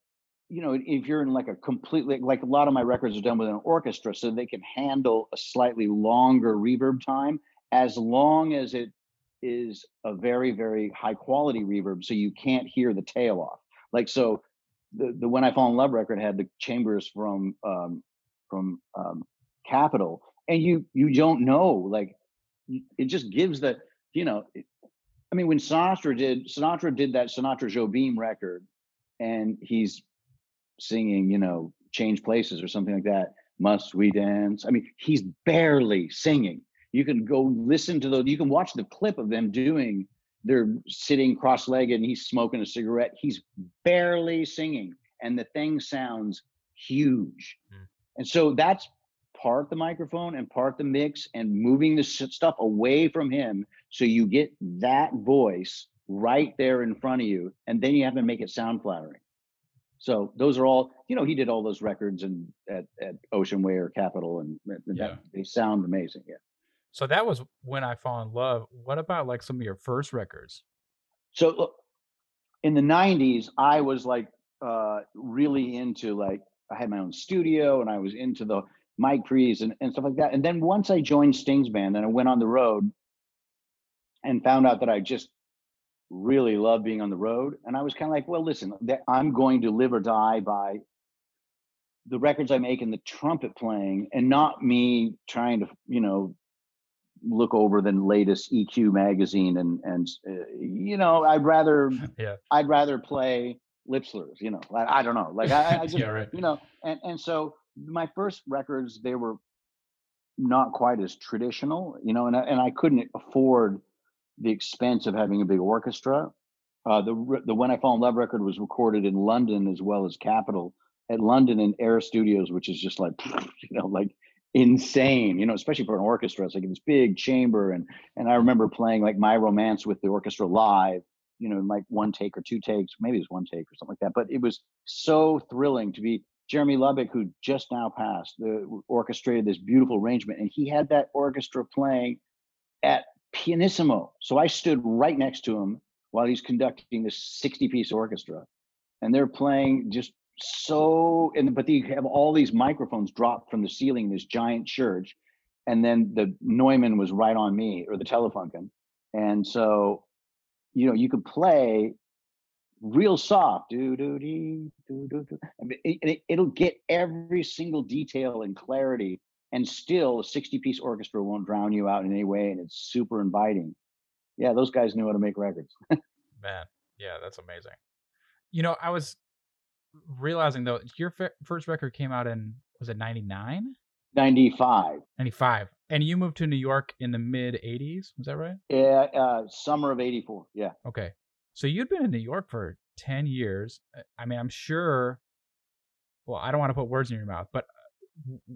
you know if you're in like a completely like a lot of my records are done with an orchestra, so they can handle a slightly longer reverb time as long as it is a very very high quality reverb so you can't hear the tail off. Like so the the when i fall in love record had the chambers from um from um capitol and you you don't know like it just gives the you know it- i mean when sinatra did sinatra did that sinatra jobim record and he's singing you know change places or something like that must we dance? I mean he's barely singing. You can go listen to the you can watch the clip of them doing they're sitting cross-legged and he's smoking a cigarette. He's barely singing and the thing sounds huge. Mm. and so that's part the microphone and part the mix and moving the stuff away from him so you get that voice right there in front of you and then you have to make it sound flattering so those are all you know he did all those records and at, at ocean way or capitol and, and Yeah. that, they sound amazing yeah So that was when I fall in love. What about like some of your first records? so look, in the 90s i was like uh really into like i had my own studio and i was into the mic pre's and, and stuff like that and then once i joined sting's band and i went on the road and found out that i just really love being on the road and i was kind of like well listen i'm going to live or die by the records i make and the trumpet playing and not me trying to you know look over the latest eq magazine and and uh, you know i'd rather Yeah. i'd rather play lip slurs you know i, I don't know like i, I just yeah, right. you know and and so my first records they were not quite as traditional you know and I, and I couldn't afford the expense of having a big orchestra. Uh the the when i fall in love record was recorded in london as well as capitol at london in air studios which is just like you know like insane you know especially for an orchestra. It's like this big chamber and and i remember playing like my romance with the orchestra live you know like one take or two takes maybe it was one take or something like that but it was so thrilling to be Jeremy Lubbock, who just now passed, the, orchestrated this beautiful arrangement, and he had that orchestra playing at pianissimo. So I stood right next to him while he's conducting this 60-piece orchestra, and they're playing just so. And but they have all these microphones dropped from the ceiling in this giant church, and then the Neumann was right on me or the Telefunken, and so you know you could play real soft do do do do do I mean, it, it'll get every single detail and clarity and still a 60 piece orchestra won't drown you out in any way and it's super inviting yeah those guys knew how to make records Man, yeah, that's amazing. You know, I was realizing though, your fir- first record came out in was it 99? 95 95. And you moved to New York in the mid 80s, was that right? yeah uh, summer of 84 yeah Okay. So you'd been in New York for 10 years. Uh, I mean, I'm sure well, I don't want to put words in your mouth, but uh,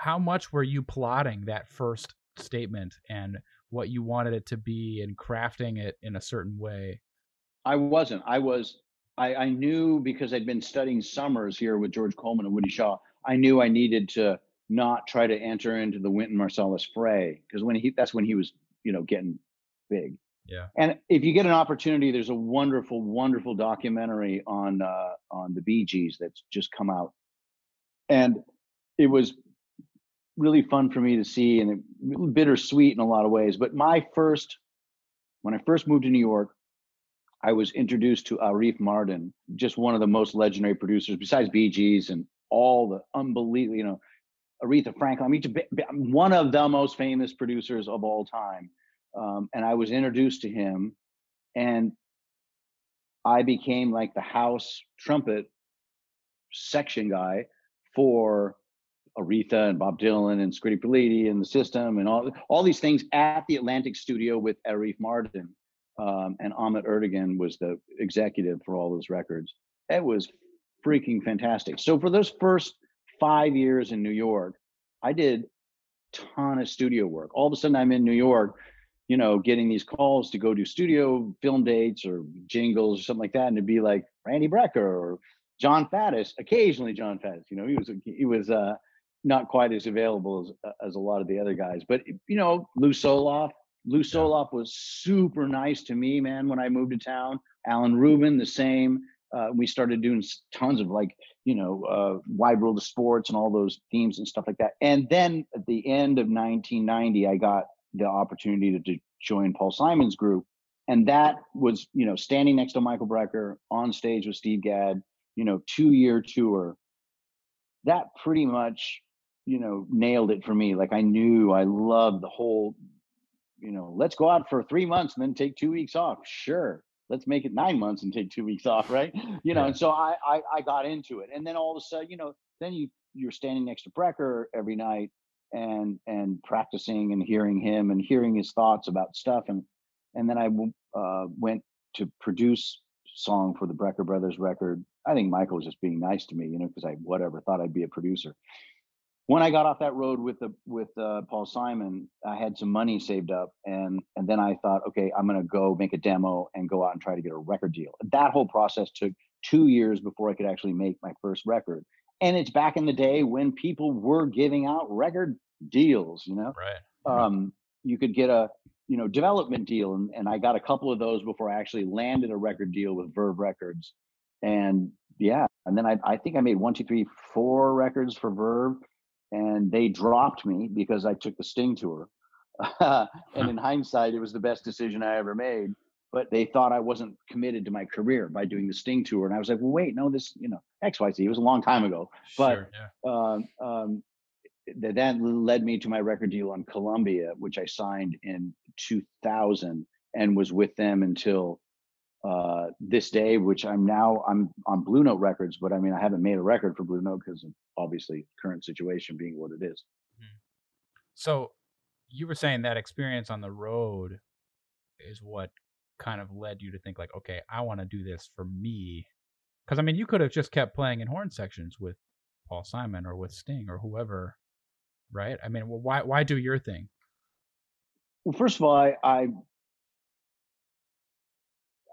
how much were you plotting that first statement and what you wanted it to be and crafting it in a certain way? I wasn't. I was. I, I knew because I'd been studying summers here with George Coleman and Woody Shaw. I knew I needed to not try to enter into the Wynton Marsalis fray because when he that's when he was you know getting big. Yeah. And if you get an opportunity, there's a wonderful, wonderful documentary on uh, on the Bee Gees that's just come out, and it was really fun for me to see and bittersweet in a lot of ways. But my first, when I first moved to New York, I was introduced to Arif Mardin, just one of the most legendary producers besides Gees and all the unbelievable, you know, Aretha Franklin. I mean, one of the most famous producers of all time. Um, and I was introduced to him, and I became like the house trumpet section guy for Aretha and Bob Dylan and Scritti Politti and the System and all all these things at the Atlantic Studio with Arif Mardin. Um, and Ahmet Ertegun was the executive for all those records. It was freaking fantastic. So for those first five years in New York, I did ton of studio work. All of a sudden, I'm in New York, you know, getting these calls to go do studio film dates or jingles or something like that, and to be like Randy Brecker or Jon Faddis. Occasionally, Jon Faddis. You know, he was he was uh, not quite as available as as a lot of the other guys, but you know, Lou Soloff. Lou Soloff was super nice to me, man. When I moved to town, Alan Rubin the same. Uh, we started doing tons of like you know uh, wide world of sports and all those themes and stuff like that. And then at the end of 1990, I got the opportunity to, to join Paul Simon's group, and that was you know standing next to Michael Brecker on stage with Steve Gadd, you know, two year tour. That pretty much you know nailed it for me. Like I knew I loved the whole you know, let's go out for three months and then take two weeks off. Sure. Let's make it nine months and take two weeks off, right? You know, Yeah. and so I, I I got into it. And then all of a sudden, you know, then you you're standing next to Brecker every night and and practicing and hearing him and hearing his thoughts about stuff. And and then i uh, went to produce song for the Brecker Brothers record. I think Michael was just being nice to me, you know, because I whatever thought I'd be a producer. When I got off that road with the with uh, Paul Simon, I had some money saved up, and and then I thought, okay, I'm gonna go make a demo and go out and try to get a record deal. That whole process took two years before I could actually make my first record. And it's back in the day when people were giving out record deals, you know. Right. Um, you could get a you know development deal, and, and I got a couple of those before I actually landed a record deal with Verve Records. And yeah, and then I I think I made one, two, three, four records for Verve and they dropped me because I took the Sting tour. and in hindsight, it was the best decision I ever made. But they thought I wasn't committed to my career by doing the Sting tour, and I was like, "Well, wait, no, this, you know, X, Y, Z. It was a long time ago." But Sure, yeah. um, um, th- that led me to my record deal on Columbia, which I signed in 2000 and was with them until uh, this day, which I'm now I'm on Blue Note Records, but I mean I haven't made a record for Blue Note because of obviously current situation being what it is. Mm-hmm. So you were saying that experience on the road is what kind of led you to think like, okay, I want to do this for me. Because I mean, you could have just kept playing in horn sections with Paul Simon or with Sting or whoever, right? I mean, well, why why do your thing? Well, first of all, I I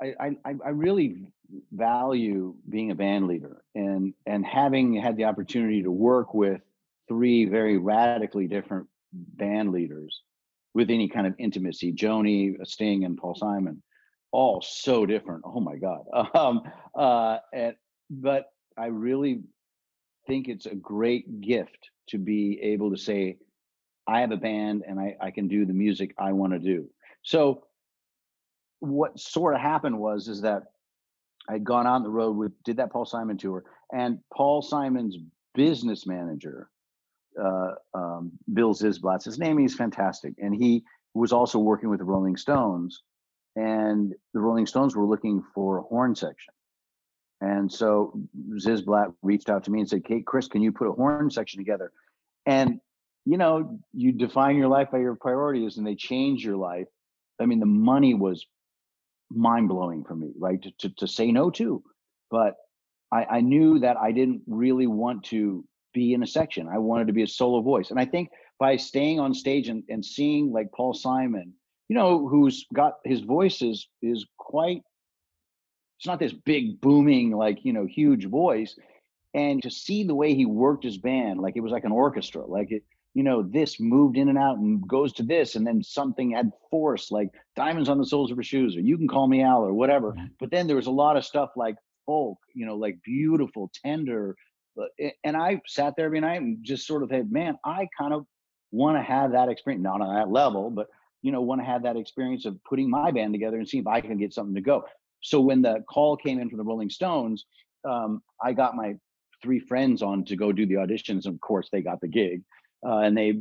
I, I, I really value being a band leader and and having had the opportunity to work with three very radically different band leaders with any kind of intimacy joni sting and paul simon all so different. Oh my god. Um uh and, but i really think it's a great gift to be able to say i have a band and i, I can do the music i want to do. So what sort of happened was is that I'd gone on the road with did that Paul Simon tour, and Paul Simon's business manager, uh, um, Bill Zysblat's his name. He's fantastic, and he was also working with the Rolling Stones, and the Rolling Stones were looking for a horn section, and so Zysblat reached out to me and said, "Kate, Chris, can you put a horn section together?" And you know, you define your life by your priorities, and they change your life. I mean, the money was mind blowing for me, right? To, to, to say no to. But I, I knew that I didn't really want to be in a section. I wanted to be a solo voice. And I think by staying on stage and, and seeing like Paul Simon, you know, who's got his voice is is quite it's not this big booming, like, you know, huge voice. And to see the way he worked his band, like it was like an orchestra, like it, you know, this moved in and out and goes to this, and then something had force, like diamonds on the soles of her shoes, or you can call me Al, or whatever. But then there was a lot of stuff like folk, you know, like beautiful, tender. but- And I sat there every night and just sort of had, man, I kind of want to have that experience, not on that level, but you know, want to have that experience of putting my band together and see if I can get something to go. So when the call came in from the Rolling Stones, um, I got my three friends on to go do the auditions. Of course, they got the gig uh, and they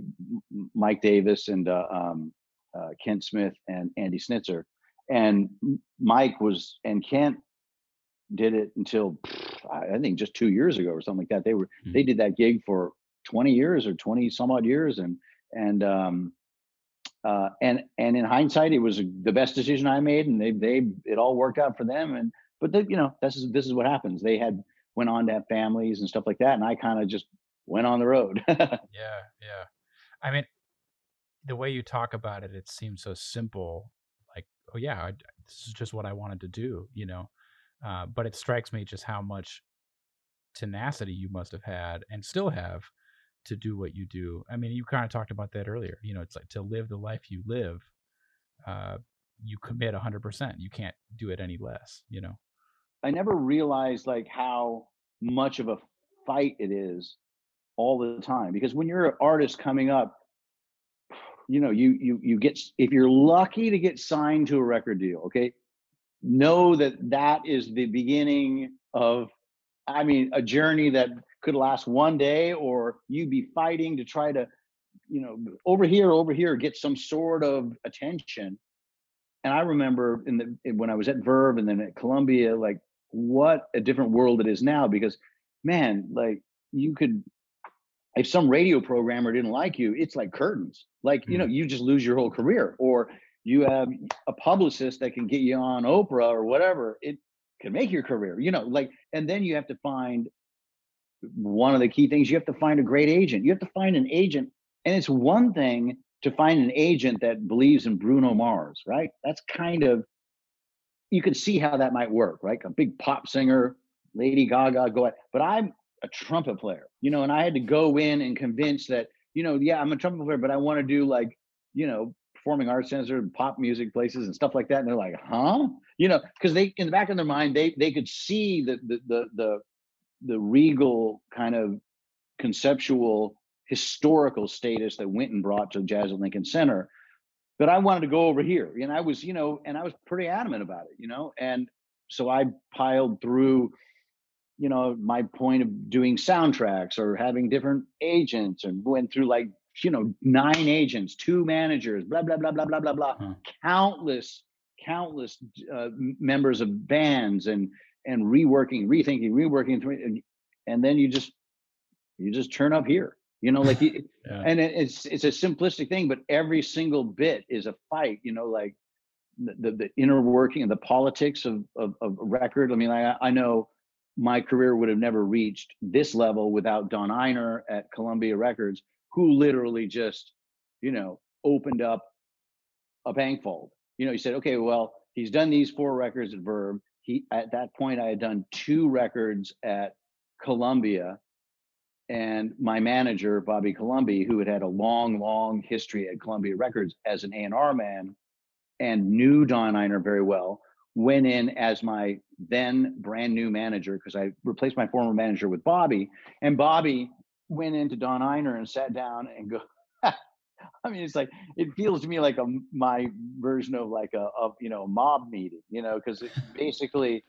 Mike Davis and uh, um, uh, Kent Smith and Andy Snitzer, and Mike was and Kent did it until I think just two years ago or something like that. They were Hmm. they did that gig for twenty years or twenty some odd years, and and um, uh, and and in hindsight, it was the best decision I made, and they they it all worked out for them. And but they, you know this is this is what happens. They had went on to have families and stuff like that, and I kind of just went on the road. Yeah, yeah. I mean, the way you talk about it, it seems so simple. Like, oh yeah, I, this is just what I wanted to do, you know. Uh, but it strikes me just how much tenacity you must have had and still have to do what you do. I mean, you kind of talked about that earlier. You know, it's like to live the life you live, uh, you commit 100%. You can't do it any less, you know. I never realized like how much of a fight it is all the time because when you're an artist coming up you know you you you get if you're lucky to get signed to a record deal okay know that that is the beginning of i mean a journey that could last one day or you be fighting to try to you know over here over here get some sort of attention. And i remember in the when i was at verve and then at columbia like what a different world it is now because man like you could if some radio programmer didn't like you it's like curtains like you know mm-hmm. you just lose your whole career or you have a publicist that can get you on oprah or whatever it can make your career you know like and then you have to find one of the key things you have to find a great agent. You have to find an agent, and it's one thing to find an agent that believes in Bruno Mars, right? That's kind of you can see how that might work, right? A big pop singer, Lady Gaga, go. ahead. But I'm a trumpet player, you know, and I had to go in and convince that, you know, yeah, I'm a trumpet player, but I want to do like, you know, performing arts center, and pop music places and stuff like that. And they're like, huh? You know, because they in the back of their mind, they they could see the the the the, the regal kind of conceptual historical status that Wynton brought to Jazz at Lincoln Center. But I wanted to go over here. And I was, you know, and I was pretty adamant about it, you know. And so I piled through, you know, my point of doing soundtracks or having different agents and went through like, you know, nine agents, two managers, blah, blah, blah, blah, blah, blah, blah, huh. countless, countless uh, members of bands and, and reworking, rethinking, reworking, and, and then you just, you just turn up here you know like yeah. and it's it's a simplistic thing but every single bit is a fight you know like the the, the inner working and the politics of, of of record i mean i i know my career would have never reached this level without don ienner at columbia records who literally just you know opened up a bank vault you know he said okay well he's done these four records at Verve. he at that point i had done two records at columbia and my manager Bobby Colomby, who had had a long, long history at Columbia Records as an A&R man, and knew Don Ienner very well, went in as my then brand new manager because I replaced my former manager with Bobby, and Bobby went into Don Ienner and sat down and go. I mean, it's like it feels to me like a my version of like a of you know a mob meeting, you know, because basically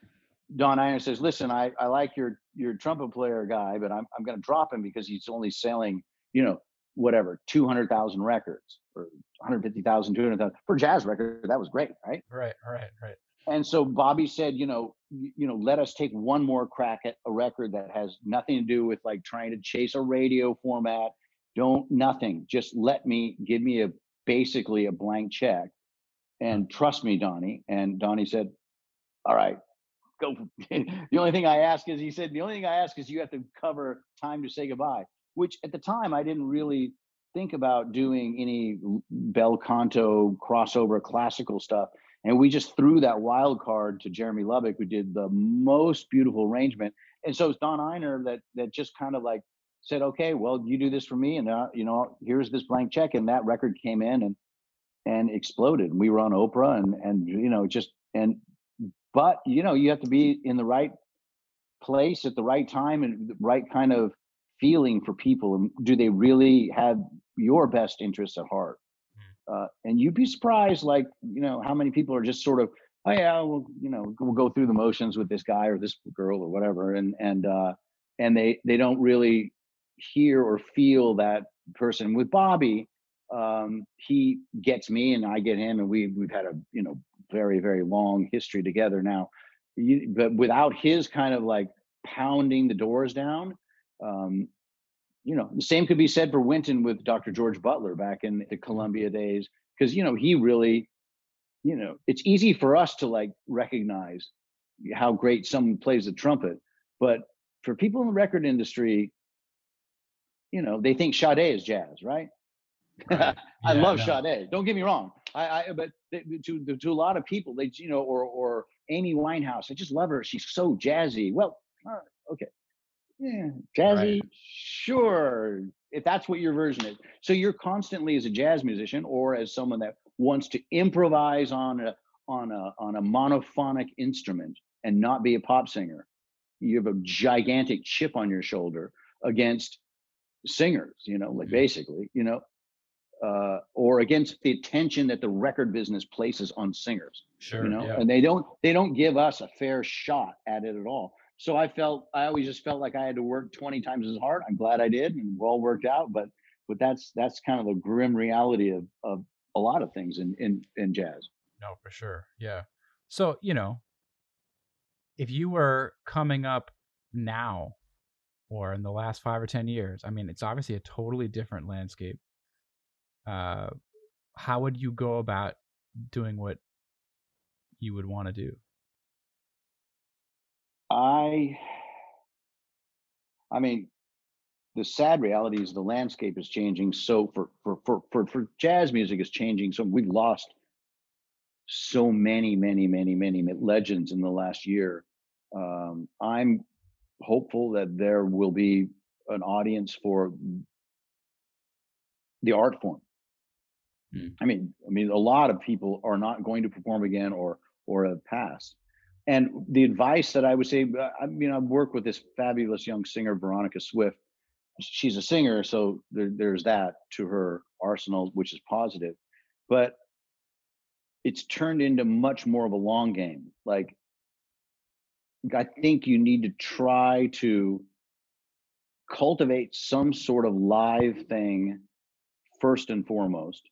Don Ienner says, "Listen, I, I like your your trumpet player guy, but I'm I'm going to drop him because he's only selling, you know, whatever, two hundred thousand records or 150,000, 200,000 for jazz record. That was great, right? Right, right, right. And so Bobby said, you know, you know, let us take one more crack at a record that has nothing to do with like trying to chase a radio format. Don't nothing. Just let me give me a basically a blank check and mm. trust me, Donnie. And Donnie said, all right, go. the only thing I ask is, he said, the only thing I ask is you have to cover time to say goodbye, which at the time I didn't really think about doing any bel canto crossover classical stuff. And we just threw that wild card to Jeremy Lubbock, who did the most beautiful arrangement. And so it's Don Ienner that that just kind of like said, okay, well, you do this for me, and uh, you know, here's this blank check. And that record came in and and exploded. And we were on Oprah, and and you know, just and but you know you have to be in the right place at the right time and the right kind of feeling for people and do they really have your best interests at heart. Uh, and you'd be surprised like you know how many people are just sort of oh yeah well you know we'll go through the motions with this guy or this girl or whatever and and uh and they they don't really hear or feel that person. With bobby um he gets me and i get him and we we've had a you know very very long history together now. You, but without his kind of like pounding the doors down um, you know the same could be said for Wynton with dr george butler back in the columbia days because you know he really you know it's easy for us to like recognize how great someone plays the trumpet but for people in the record industry you know they think Sade is jazz right Right. I yeah, love no. Sade. Don't get me wrong. I, I but to to a lot of people, they you know, or or Amy Winehouse. I just love her. She's so jazzy. Well, uh, okay, yeah, jazzy. Right. Sure, if that's what your version is. So you're constantly as a jazz musician or as someone that wants to improvise on a on a on a monophonic instrument and not be a pop singer. You have a gigantic chip on your shoulder against singers, you know, like mm-hmm. basically, you know, uh, or against the attention that the record business places on singers. Sure. You know, yeah. and they don't they don't give us a fair shot at it at all. So I felt I always just felt like I had to work 20 times as hard. I'm glad I did and well worked out, but but that's that's kind of the grim reality of of a lot of things in in in jazz. No, for sure. Yeah. So, you know, if you were coming up now or in the last 5 or 10 years, I mean, it's obviously a totally different landscape uh, how would you go about doing what you would want to do? I I mean, the sad reality is the landscape is changing. So for for for for, for jazz music is changing. So we've lost so many, many, many, many legends in the last year. Um, I'm hopeful that there will be an audience for the art form. Mm. I mean, I mean, a lot of people are not going to perform again or or have passed. And the advice that I would say, uh, I mean, I've worked with this fabulous young singer, Veronica Swift. She's a singer, so there, there's that to her arsenal, which is positive. But it's turned into much more of a long game. Like, I think you need to try to cultivate some sort of live thing first and foremost.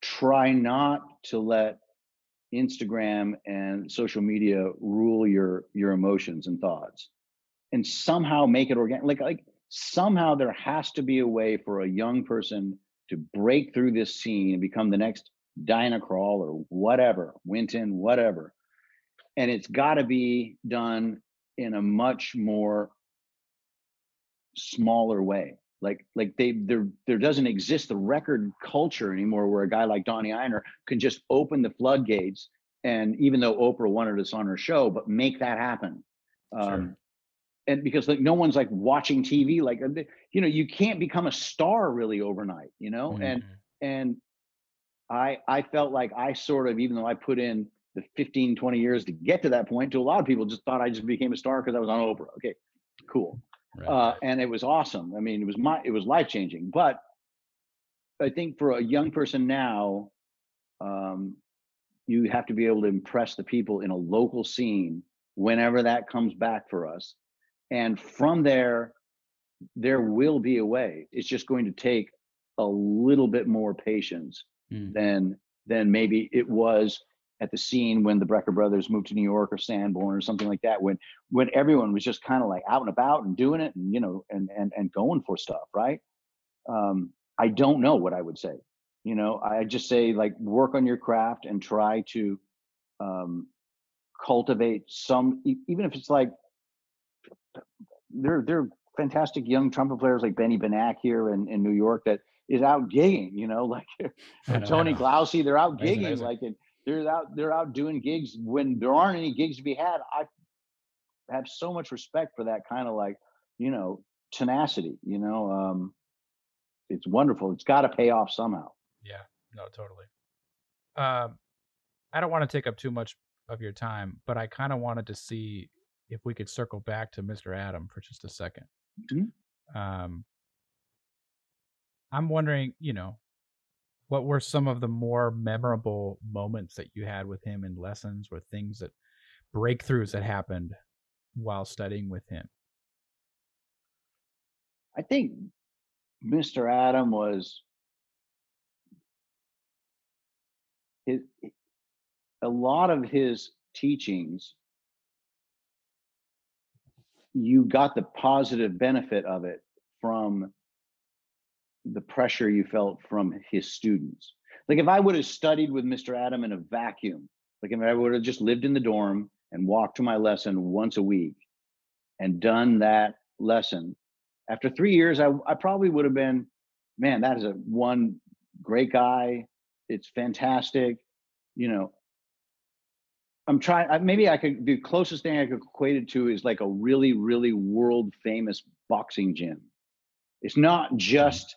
Try not to let Instagram and social media rule your your emotions and thoughts, and somehow make it organic. Like like somehow there has to be a way for a young person to break through this scene and become the next Diana Krall or whatever, Wynton, whatever. And it's got to be done in a much more smaller way. Like like they there there doesn't exist the record culture anymore where a guy like Donnie Ienner can just open the floodgates and even though Oprah wanted us on her show, but make that happen. Um, sure. And because like no one's like watching TV, like uh, you know, you can't become a star really overnight, you know. Mm-hmm. And and I I felt like I sort of even though I put in the 15 20 years to get to that point to a lot of people just thought I just became a star because I was on Oprah. Okay, cool. Right. Uh, and it was awesome. I mean, it was my it was life changing. But I think for a young person now, um, you have to be able to impress the people in a local scene whenever that comes back for us. And from there, there will be a way. It's just going to take a little bit more patience mm. than than maybe it was at the scene when the Brecker brothers moved to New York or Sanborn or something like that, when when everyone was just kind of like out and about and doing it and you know and and and going for stuff, right? Um, I don't know what I would say. You know, I just say like work on your craft and try to um, cultivate some, even if it's like they're they're fantastic young trumpet players like Benny Benack here in, in New York that is out gigging, you know, like know, Tony Glausi, they're out gigging, like in they're out they're out doing gigs when there aren't any gigs to be had. I have so much respect for that kind of like you know tenacity. You know, um, it's wonderful. It's got to pay off somehow. Yeah, no, totally. Um, I don't want to take up too much of your time, but I kind of wanted to see if we could circle back to Mr. Adam for just a 2nd mm-hmm. Um, I'm wondering, you know, what were some of the more memorable moments that you had with him in lessons or things that breakthroughs that happened while studying with him? I think Mr. Adam was his, a lot of his teachings you got the positive benefit of it from the pressure you felt from his students. Like if I would have studied with Mr. Adam in a vacuum, like if I would have just lived in the dorm and walked to my lesson once a week and done that lesson, after three years, I, I probably would have been, man, that is a one great guy. It's fantastic. You know, I'm trying, maybe I could, the closest thing I could equate it to is like a really, really world famous boxing gym. It's not mm-hmm. just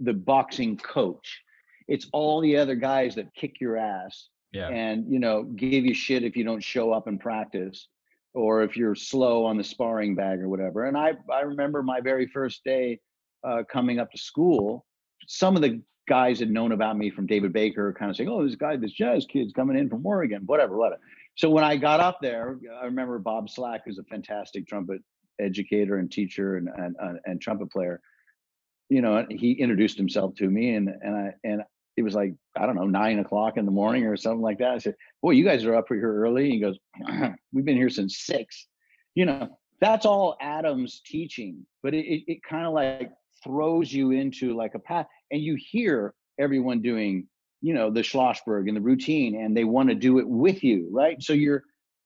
the boxing coach. It's all the other guys that kick your ass yeah. and you know give you shit if you don't show up and practice or if you're slow on the sparring bag or whatever. And I I remember my very first day uh, coming up to school. Some of the guys had known about me from David Baker, kind of saying, "Oh, this guy, this jazz kid's coming in from Oregon, whatever, whatever." So when I got up there, I remember Bob Slack, who's a fantastic trumpet educator and teacher and and, and trumpet player you know, he introduced himself to me and, and I, and it was like, I don't know, nine o'clock in the morning or something like that. I said, boy, you guys are up here early. He goes, we've been here since six, you know, that's all Adam's teaching, but it, it, it kind of like throws you into like a path and you hear everyone doing, you know, the Schlossberg and the routine and they want to do it with you. Right. So you're,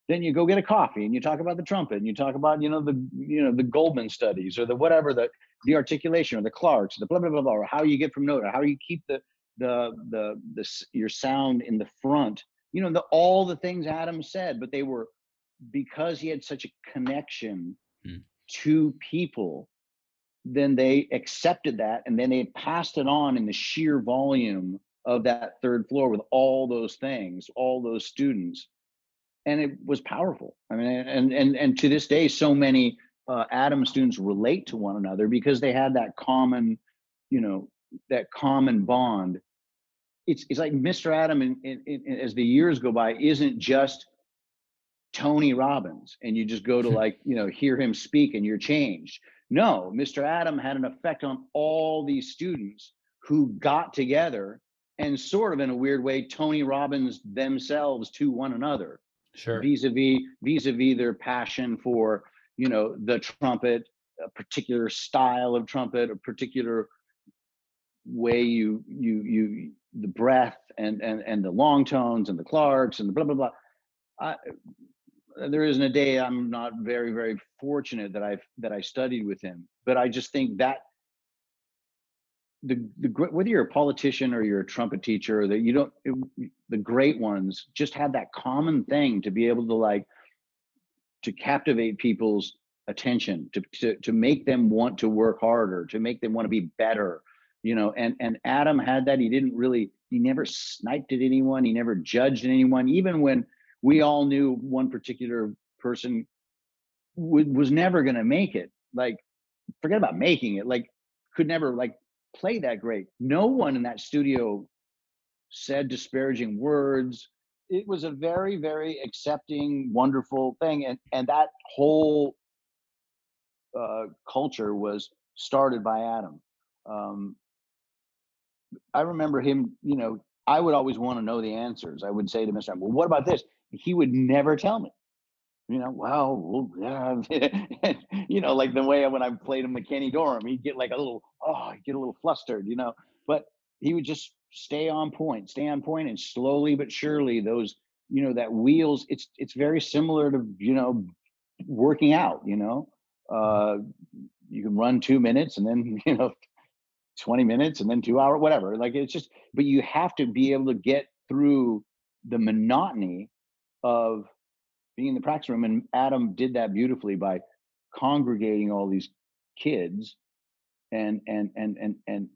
then you go get a coffee and you talk about the trumpet and you talk about you know the you know the Goldman studies or the whatever the the articulation or the Clarkes the blah blah blah blah or how you get from note or how you keep the the the the your sound in the front you know the all the things Adam said but they were because he had such a connection hmm. to people then they accepted that and then they passed it on in the sheer volume of that third floor with all those things all those students and it was powerful. I mean, and and and to this day, so many uh, Adam students relate to one another because they had that common, you know, that common bond. It's it's like Mr. Adam, in, in, in, as the years go by, isn't just Tony Robbins, and you just go to like you know hear him speak and you're changed. No, Mr. Adam had an effect on all these students who got together and sort of in a weird way Tony Robbins themselves to one another sure vis-a-vis vis-a-vis their passion for you know the trumpet a particular style of trumpet a particular way you you you the breath and and and the long tones and the Clarkes and the blah blah blah. I, there isn't a day i'm not very very fortunate that i've that i studied with him but i just think that the, the whether you're a politician or you're a trumpet teacher that you don't it, the great ones just had that common thing to be able to like to captivate people's attention to, to to make them want to work harder to make them want to be better you know and and adam had that he didn't really he never sniped at anyone he never judged anyone even when we all knew one particular person w- was never going to make it like forget about making it like could never like play that great. No one in that studio said disparaging words. It was a very, very accepting, wonderful thing, and and that whole uh, culture was started by Adam. Um, I remember him. You know, I would always want to know the answers. I would say to Mr. "Well, what about this?" He would never tell me you know, well, well yeah. you know, like the way when I played him Kenny Dorham, he'd get like a little, oh, he'd get a little flustered, you know, but he would just stay on point, stay on point, and slowly but surely those, you know, that wheels. It's it's very similar to you know, working out. You know, uh, you can run two minutes and then you know, twenty minutes and then two hour, whatever. Like it's just, but you have to be able to get through the monotony of being in the practice room. And Adam did that beautifully by congregating all these kids and and and and and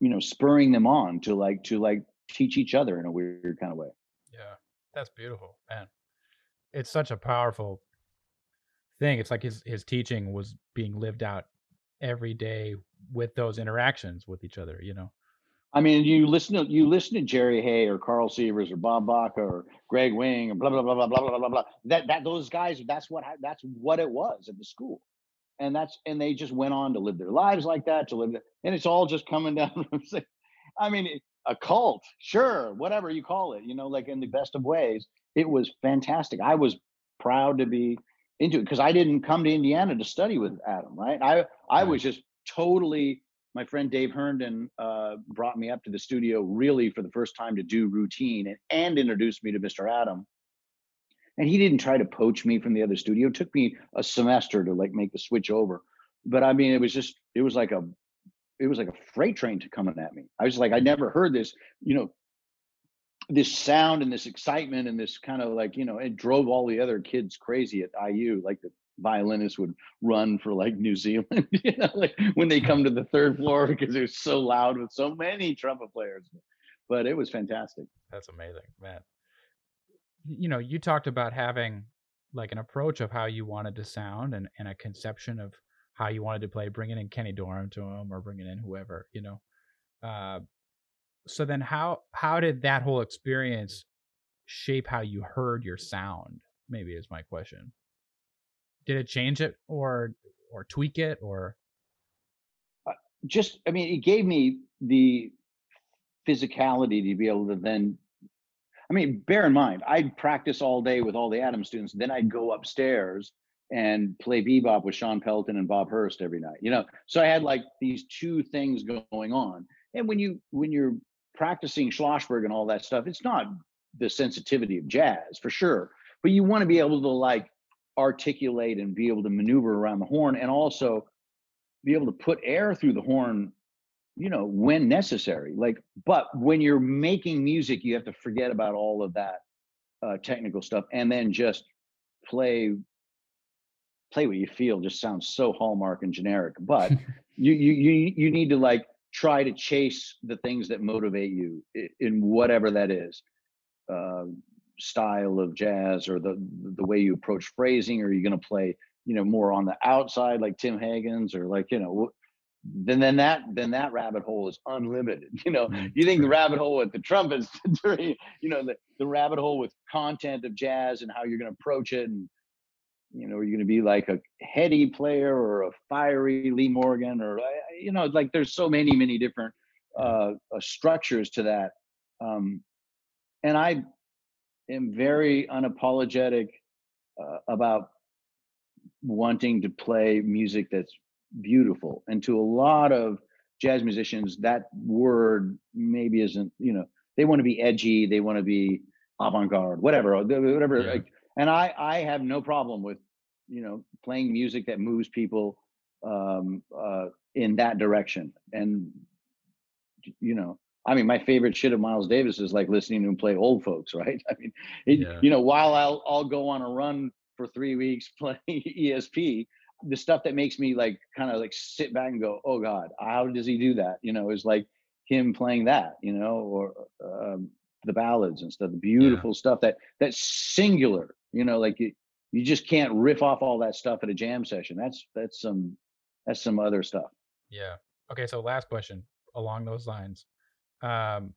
you know spurring them on to like to like teach each other in a weird kind of way. Yeah, that's beautiful, man. It's such a powerful thing. It's like his his teaching was being lived out every day with those interactions with each other. You know. I mean, you listen to you listen to Jerry Hey or Carl Sievers or Bob Baca or Greg Wing or blah blah blah blah blah blah blah blah. That that those guys, that's what that's what it was at the school, and that's and they just went on to live their lives like that to live, and it's all just coming down from. I mean, a cult, sure, whatever you call it, you know, like in the best of ways. It was fantastic. I was proud to be into it because I didn't come to Indiana to study with Adam, right? I I was just totally my friend Dave Herndon uh, brought me up to the studio really for the first time to do routine and, and introduced me to Mr. Adam. And he didn't try to poach me from the other studio. It took me a semester to like make the switch over. But I mean, it was just, it was like a, it was like a freight train to coming at me. I was like, I never heard this, you know, this sound and this excitement and this kind of like, you know, it drove all the other kids crazy at IU, like the violinists would run for like New Zealand, you know, like when they come to the third floor because it was so loud with so many trumpet players. But it was fantastic. That's amazing, man. You know, you talked about having like an approach of how you wanted to sound and, and a conception of how you wanted to play, bringing in Kenny Dorham to him or bringing in whoever, you know. Uh, so then how how did that whole experience shape how you heard your sound? Maybe is my question did it change it or or tweak it or uh, just i mean it gave me the physicality to be able to then i mean bear in mind i'd practice all day with all the adam students then i'd go upstairs and play bebop with sean pelton and bob hurst every night you know? So i had like these two things going on. And when you when you're practicing schlossberg and all that stuff it's not the sensitivity of jazz for sure. But you want to be able to like articulate and be able to maneuver around the horn and also be able to put air through the horn you know when necessary like but when you're making music you have to forget about all of that uh, technical stuff and then just play play what you feel just sounds so hallmark and generic but you you you you need to like try to chase the things that motivate you in whatever that is uh, style of jazz or the the way you approach phrasing or you're going to play you know more on the outside like Tim Hagans or like you know then then that then that rabbit hole is unlimited you know mm-hmm. you think the rabbit hole with the trumpets you know the, the rabbit hole with content of jazz and how you're going to approach it and you know, are you going to be like a heady player or a fiery Lee Morgan or, uh, you know, like there's so many, many different uh, uh, structures to that. Um, and I am very unapologetic uh, about wanting to play music that's beautiful. And to a lot of jazz musicians, that word maybe isn't, you know, they want to be edgy, they want to be avant-garde, whatever, whatever. Yeah. Like, and I I have no problem with you know playing music that moves people um, uh, in that direction. And you know, I mean, my favorite shit of Miles Davis is like listening to him play old folks, right? I mean, it, yeah. you know, while I'll I'll go on a run for three weeks playing ESP, the stuff that makes me like kind of like sit back and go, oh God, how does he do that? You know, is like him playing that, you know, or um, the ballads and stuff, the beautiful yeah. stuff that that's singular, you know, like you, you just can't riff off all that stuff at a jam session. That's that's some that's some other stuff. Yeah. Okay, so last question along those lines. Um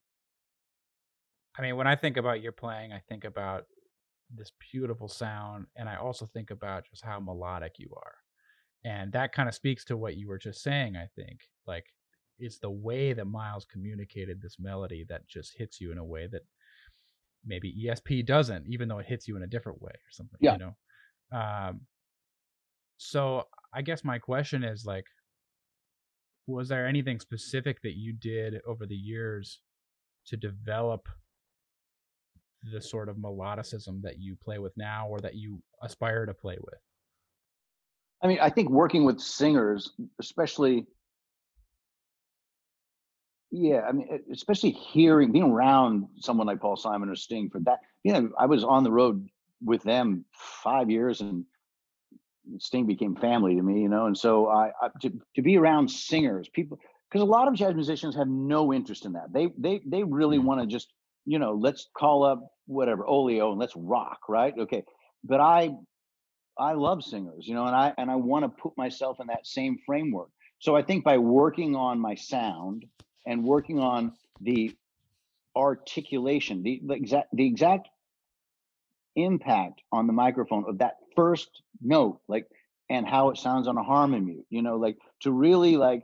I mean, when I think about your playing, I think about this beautiful sound and I also think about just how melodic you are. And that kind of speaks to what you were just saying, I think. Like it's the way that Miles communicated this melody that just hits you in a way that maybe ESP doesn't, even though it hits you in a different way or something. Yeah. You know. Um, so I guess my question is like, was there anything specific that you did over the years to develop the sort of melodicism that you play with now or that you aspire to play with? I mean, I think working with singers, especially yeah, I mean, especially hearing, being around someone like Paul Simon or Sting for that. You know, I was on the road with them five years, and Sting became family to me. You know, and so I, I to to be around singers, people, because a lot of jazz musicians have no interest in that. They they they really mm. want to just you know, let's call up whatever Oleo and let's rock, right? Okay, but I I love singers, you know, and I and I want to put myself in that same framework. So I think by working on my sound and working on the articulation, the, the exact the exact impact on the microphone of that first note, like and how it sounds on a harmony mute, you know, like to really like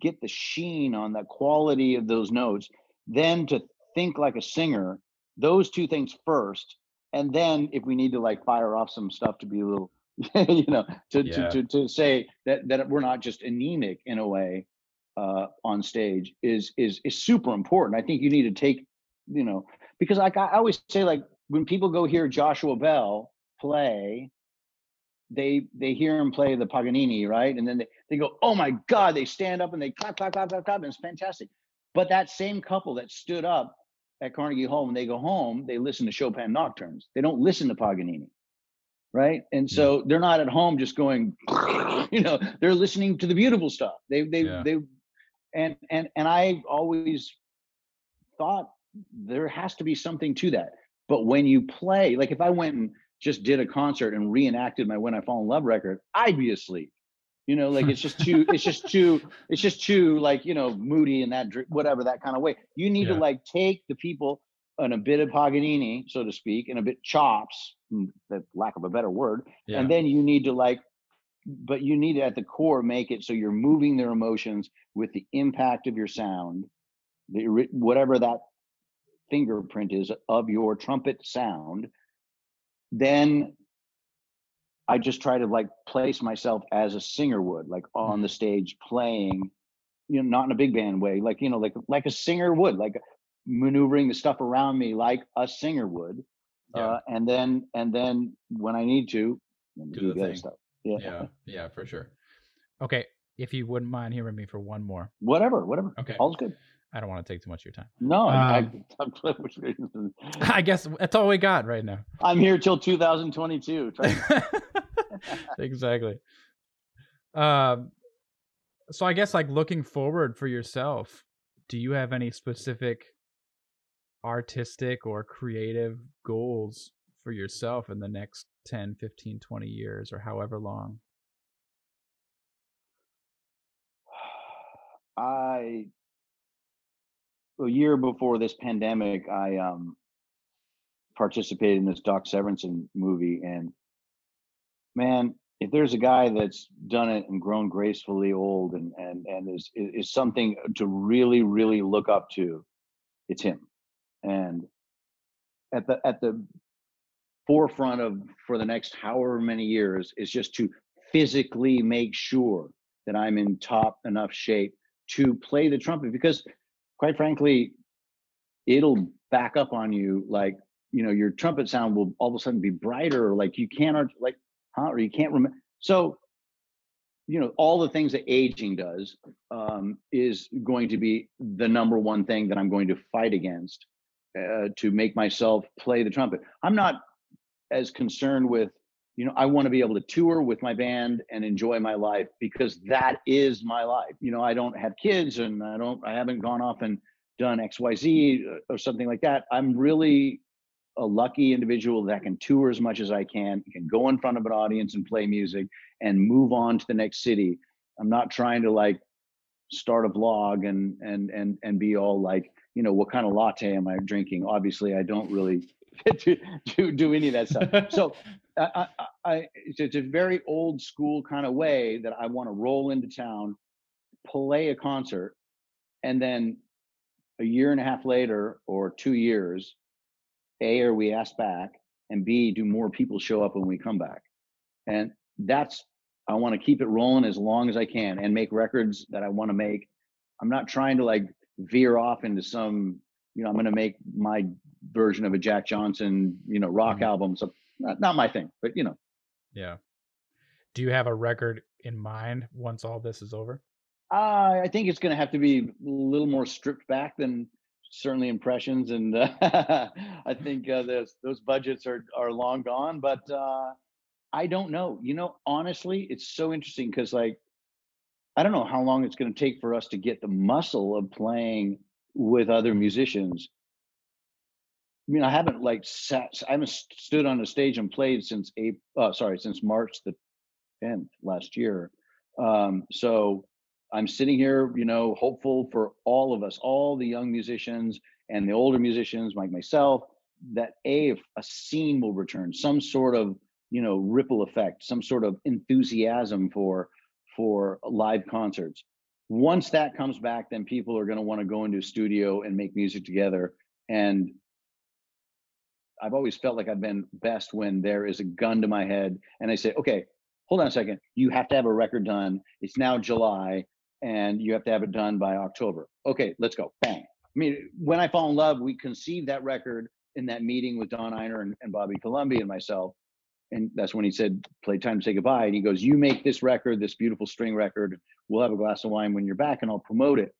get the sheen on the quality of those notes, then to think like a singer, those two things first. And then if we need to like fire off some stuff to be a little, you know, to, yeah. to, to, to say that, that we're not just anemic in a way, uh, on stage is is is super important. I think you need to take, you know, because like I always say, like when people go hear Joshua Bell play, they they hear him play the Paganini, right? And then they, they go, oh my God, they stand up and they clap, clap, clap, clap, clap, and it's fantastic. But that same couple that stood up at Carnegie Hall, when they go home, they listen to Chopin nocturnes. They don't listen to Paganini. Right. And so yeah. they're not at home just going, you know, they're listening to the beautiful stuff. They they yeah. they and and and I always thought there has to be something to that. But when you play, like if I went and just did a concert and reenacted my "When I Fall in Love" record, I'd be asleep. You know, like it's just too, it's just too, it's just too like you know moody in that whatever that kind of way. You need yeah. to like take the people and a bit of Paganini, so to speak, and a bit chops, mm, the lack of a better word, yeah. and then you need to like but you need to at the core make it so you're moving their emotions with the impact of your sound the whatever that fingerprint is of your trumpet sound then i just try to like place myself as a singer would like on the mm-hmm. stage playing you know not in a big band way like you know like like a singer would like maneuvering the stuff around me like a singer would Yeah. uh, and then and then when I need to, Do the other thing. stuff. Yeah. Yeah, yeah, for sure. Okay, if you wouldn't mind hearing me for one more. Whatever, whatever. Okay. All's good. I don't want to take too much of your time. No, I, Um, I, I guess that's all we got right now. I'm here till 2022. Exactly. Um, so I guess like looking forward for yourself, do you have any specific artistic or creative goals for yourself in the next 10, 15, 20 years or however long? I a year before this pandemic, I um participated in this Doc Severinsen movie, and man, if there's a guy that's done it and grown gracefully old and and and is is something to really really look up to, it's him. And at the at the forefront of for the next however many years is just to physically make sure that I'm in top enough shape to play the trumpet because quite frankly it'll back up on you like you know your trumpet sound will all of a sudden be brighter like you can't like huh or you can't remember so you know all the things that aging does um, is going to be the number one thing that i'm going to fight against uh, to make myself play the trumpet. I'm not as concerned with you know i want to be able to tour with my band and enjoy my life because that is my life. You know i don't have kids and i don't i haven't gone off and done xyz uh, or something like that. I'm really a lucky individual that can tour as much as i can can go in front of an audience and play music and move on to the next city. I'm not trying to like start a vlog and and and and be all like you know what kind of latte am i drinking? Obviously i don't really do, do, do any of that stuff. So I, I, I it's, a very old school kind of way that I want to roll into town, play a concert, and then a year and a half later or two years, A, are we asked back, and B, do more people show up when we come back? And that's I want to keep it rolling as long as I can and make records that I want to make. I'm not trying to like veer off into some, you know, I'm going to make my version of a Jack Johnson, you know, rock Mhm. album. So not, not my thing, but you know, Yeah. Do you have a record in mind once all this is over? uh, I think it's going to have to be a little more stripped back than certainly impressions. And uh, I think uh, those, those budgets are, are long gone, but uh, I don't know, you know, honestly, it's so interesting because like, I don't know how long it's going to take for us to get the muscle of playing with other musicians. I mean, I haven't like sat, I haven't stood on a stage and played since April, uh, sorry, since March the 10th last year. Um, so I'm sitting here, you know, hopeful for all of us, all the young musicians and the older musicians like myself, that a a scene will return, some sort of you know ripple effect, some sort of enthusiasm for for live concerts. Once that comes back, then people are going to want to go into a studio and make music together. And I've always felt like I've been best when there is a gun to my head and I say, okay, hold on a second. You have to have a record done. It's now July and you have to have it done by October. Okay, let's go. Bang. I mean, when I fall in love, we conceived that record in that meeting with Don Ienner and, and Bobby Colomby and myself. And that's when he said, play time to say goodbye. And he goes, You make this record, this beautiful string record. We'll have a glass of wine when you're back and I'll promote it.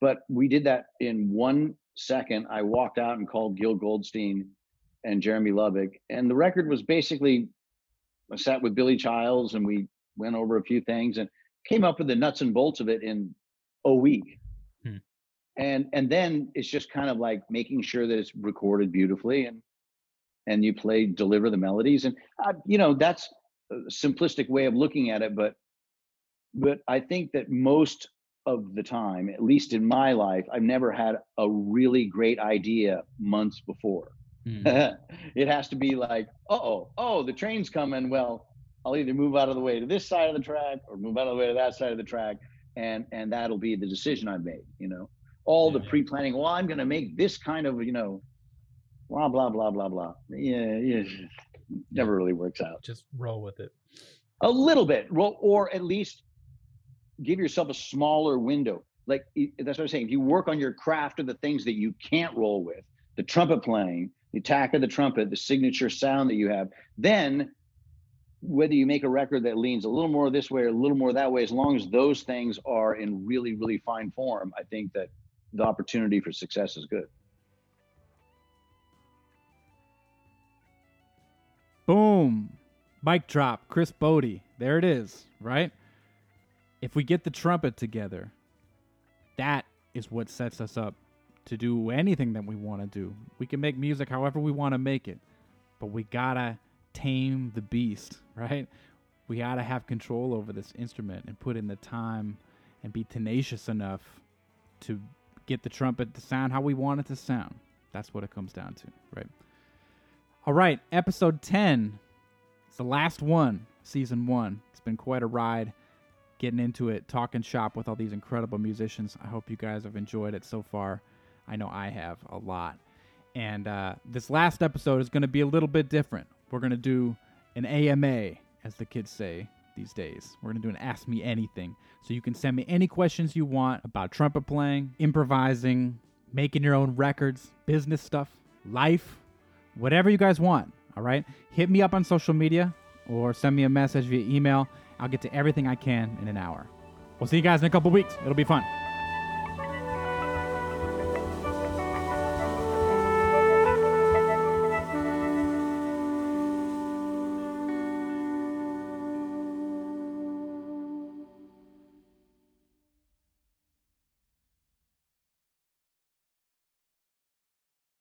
But we did that in one second. I walked out and called Gil Goldstein and Jeremy Lubbock. And the record was basically I sat with Billy Childs and we went over a few things and came up with the nuts and bolts of it in a week. Hmm. And and then it's just kind of like making sure that it's recorded beautifully and and you play deliver the melodies and uh, you know that's a simplistic way of looking at it but but I think that most of the time at least in my life I've never had a really great idea months before Mhm. it has to be like, oh, oh, the train's coming. Well, I'll either move out of the way to this side of the track or move out of the way to that side of the track, and and that'll be the decision I've made. You know, all Yeah, the pre-planning. Well, I'm going to make this kind of, you know, blah blah blah blah blah. Yeah, yeah, never really works out. Just roll with it. A little bit, well, or at least give yourself a smaller window. Like that's what I'm saying. If you work on your craft of the things that you can't roll with, the trumpet playing, the attack of the trumpet, the signature sound that you have. Then, whether you make a record that leans a little more this way or a little more that way, as long as those things are in really, really fine form, I think that the opportunity for success is good. Boom. Mic drop. Chris Botti. There it is, right? If we get the trumpet together, that is what sets us up to do anything that we want to do. We can make music however we want to make it, but we gotta tame the beast, right? We gotta have control over this instrument and put in the time and be tenacious enough to get the trumpet to sound how we want it to sound. That's what it comes down to, right? All right, episode 10. It's the last one, season one. It's been quite a ride getting into it, talking shop with all these incredible musicians. I hope you guys have enjoyed it so far. I know I have a lot. And uh, this last episode is going to be a little bit different. We're going to do an AMA, as the kids say these days. We're going to do an Ask Me Anything. So you can send me any questions you want about trumpet playing, improvising, making your own records, business stuff, life, whatever you guys want. All right? Hit me up on social media or send me a message via email. I'll get to everything I can in an hour. We'll see you guys in a couple weeks. It'll be fun.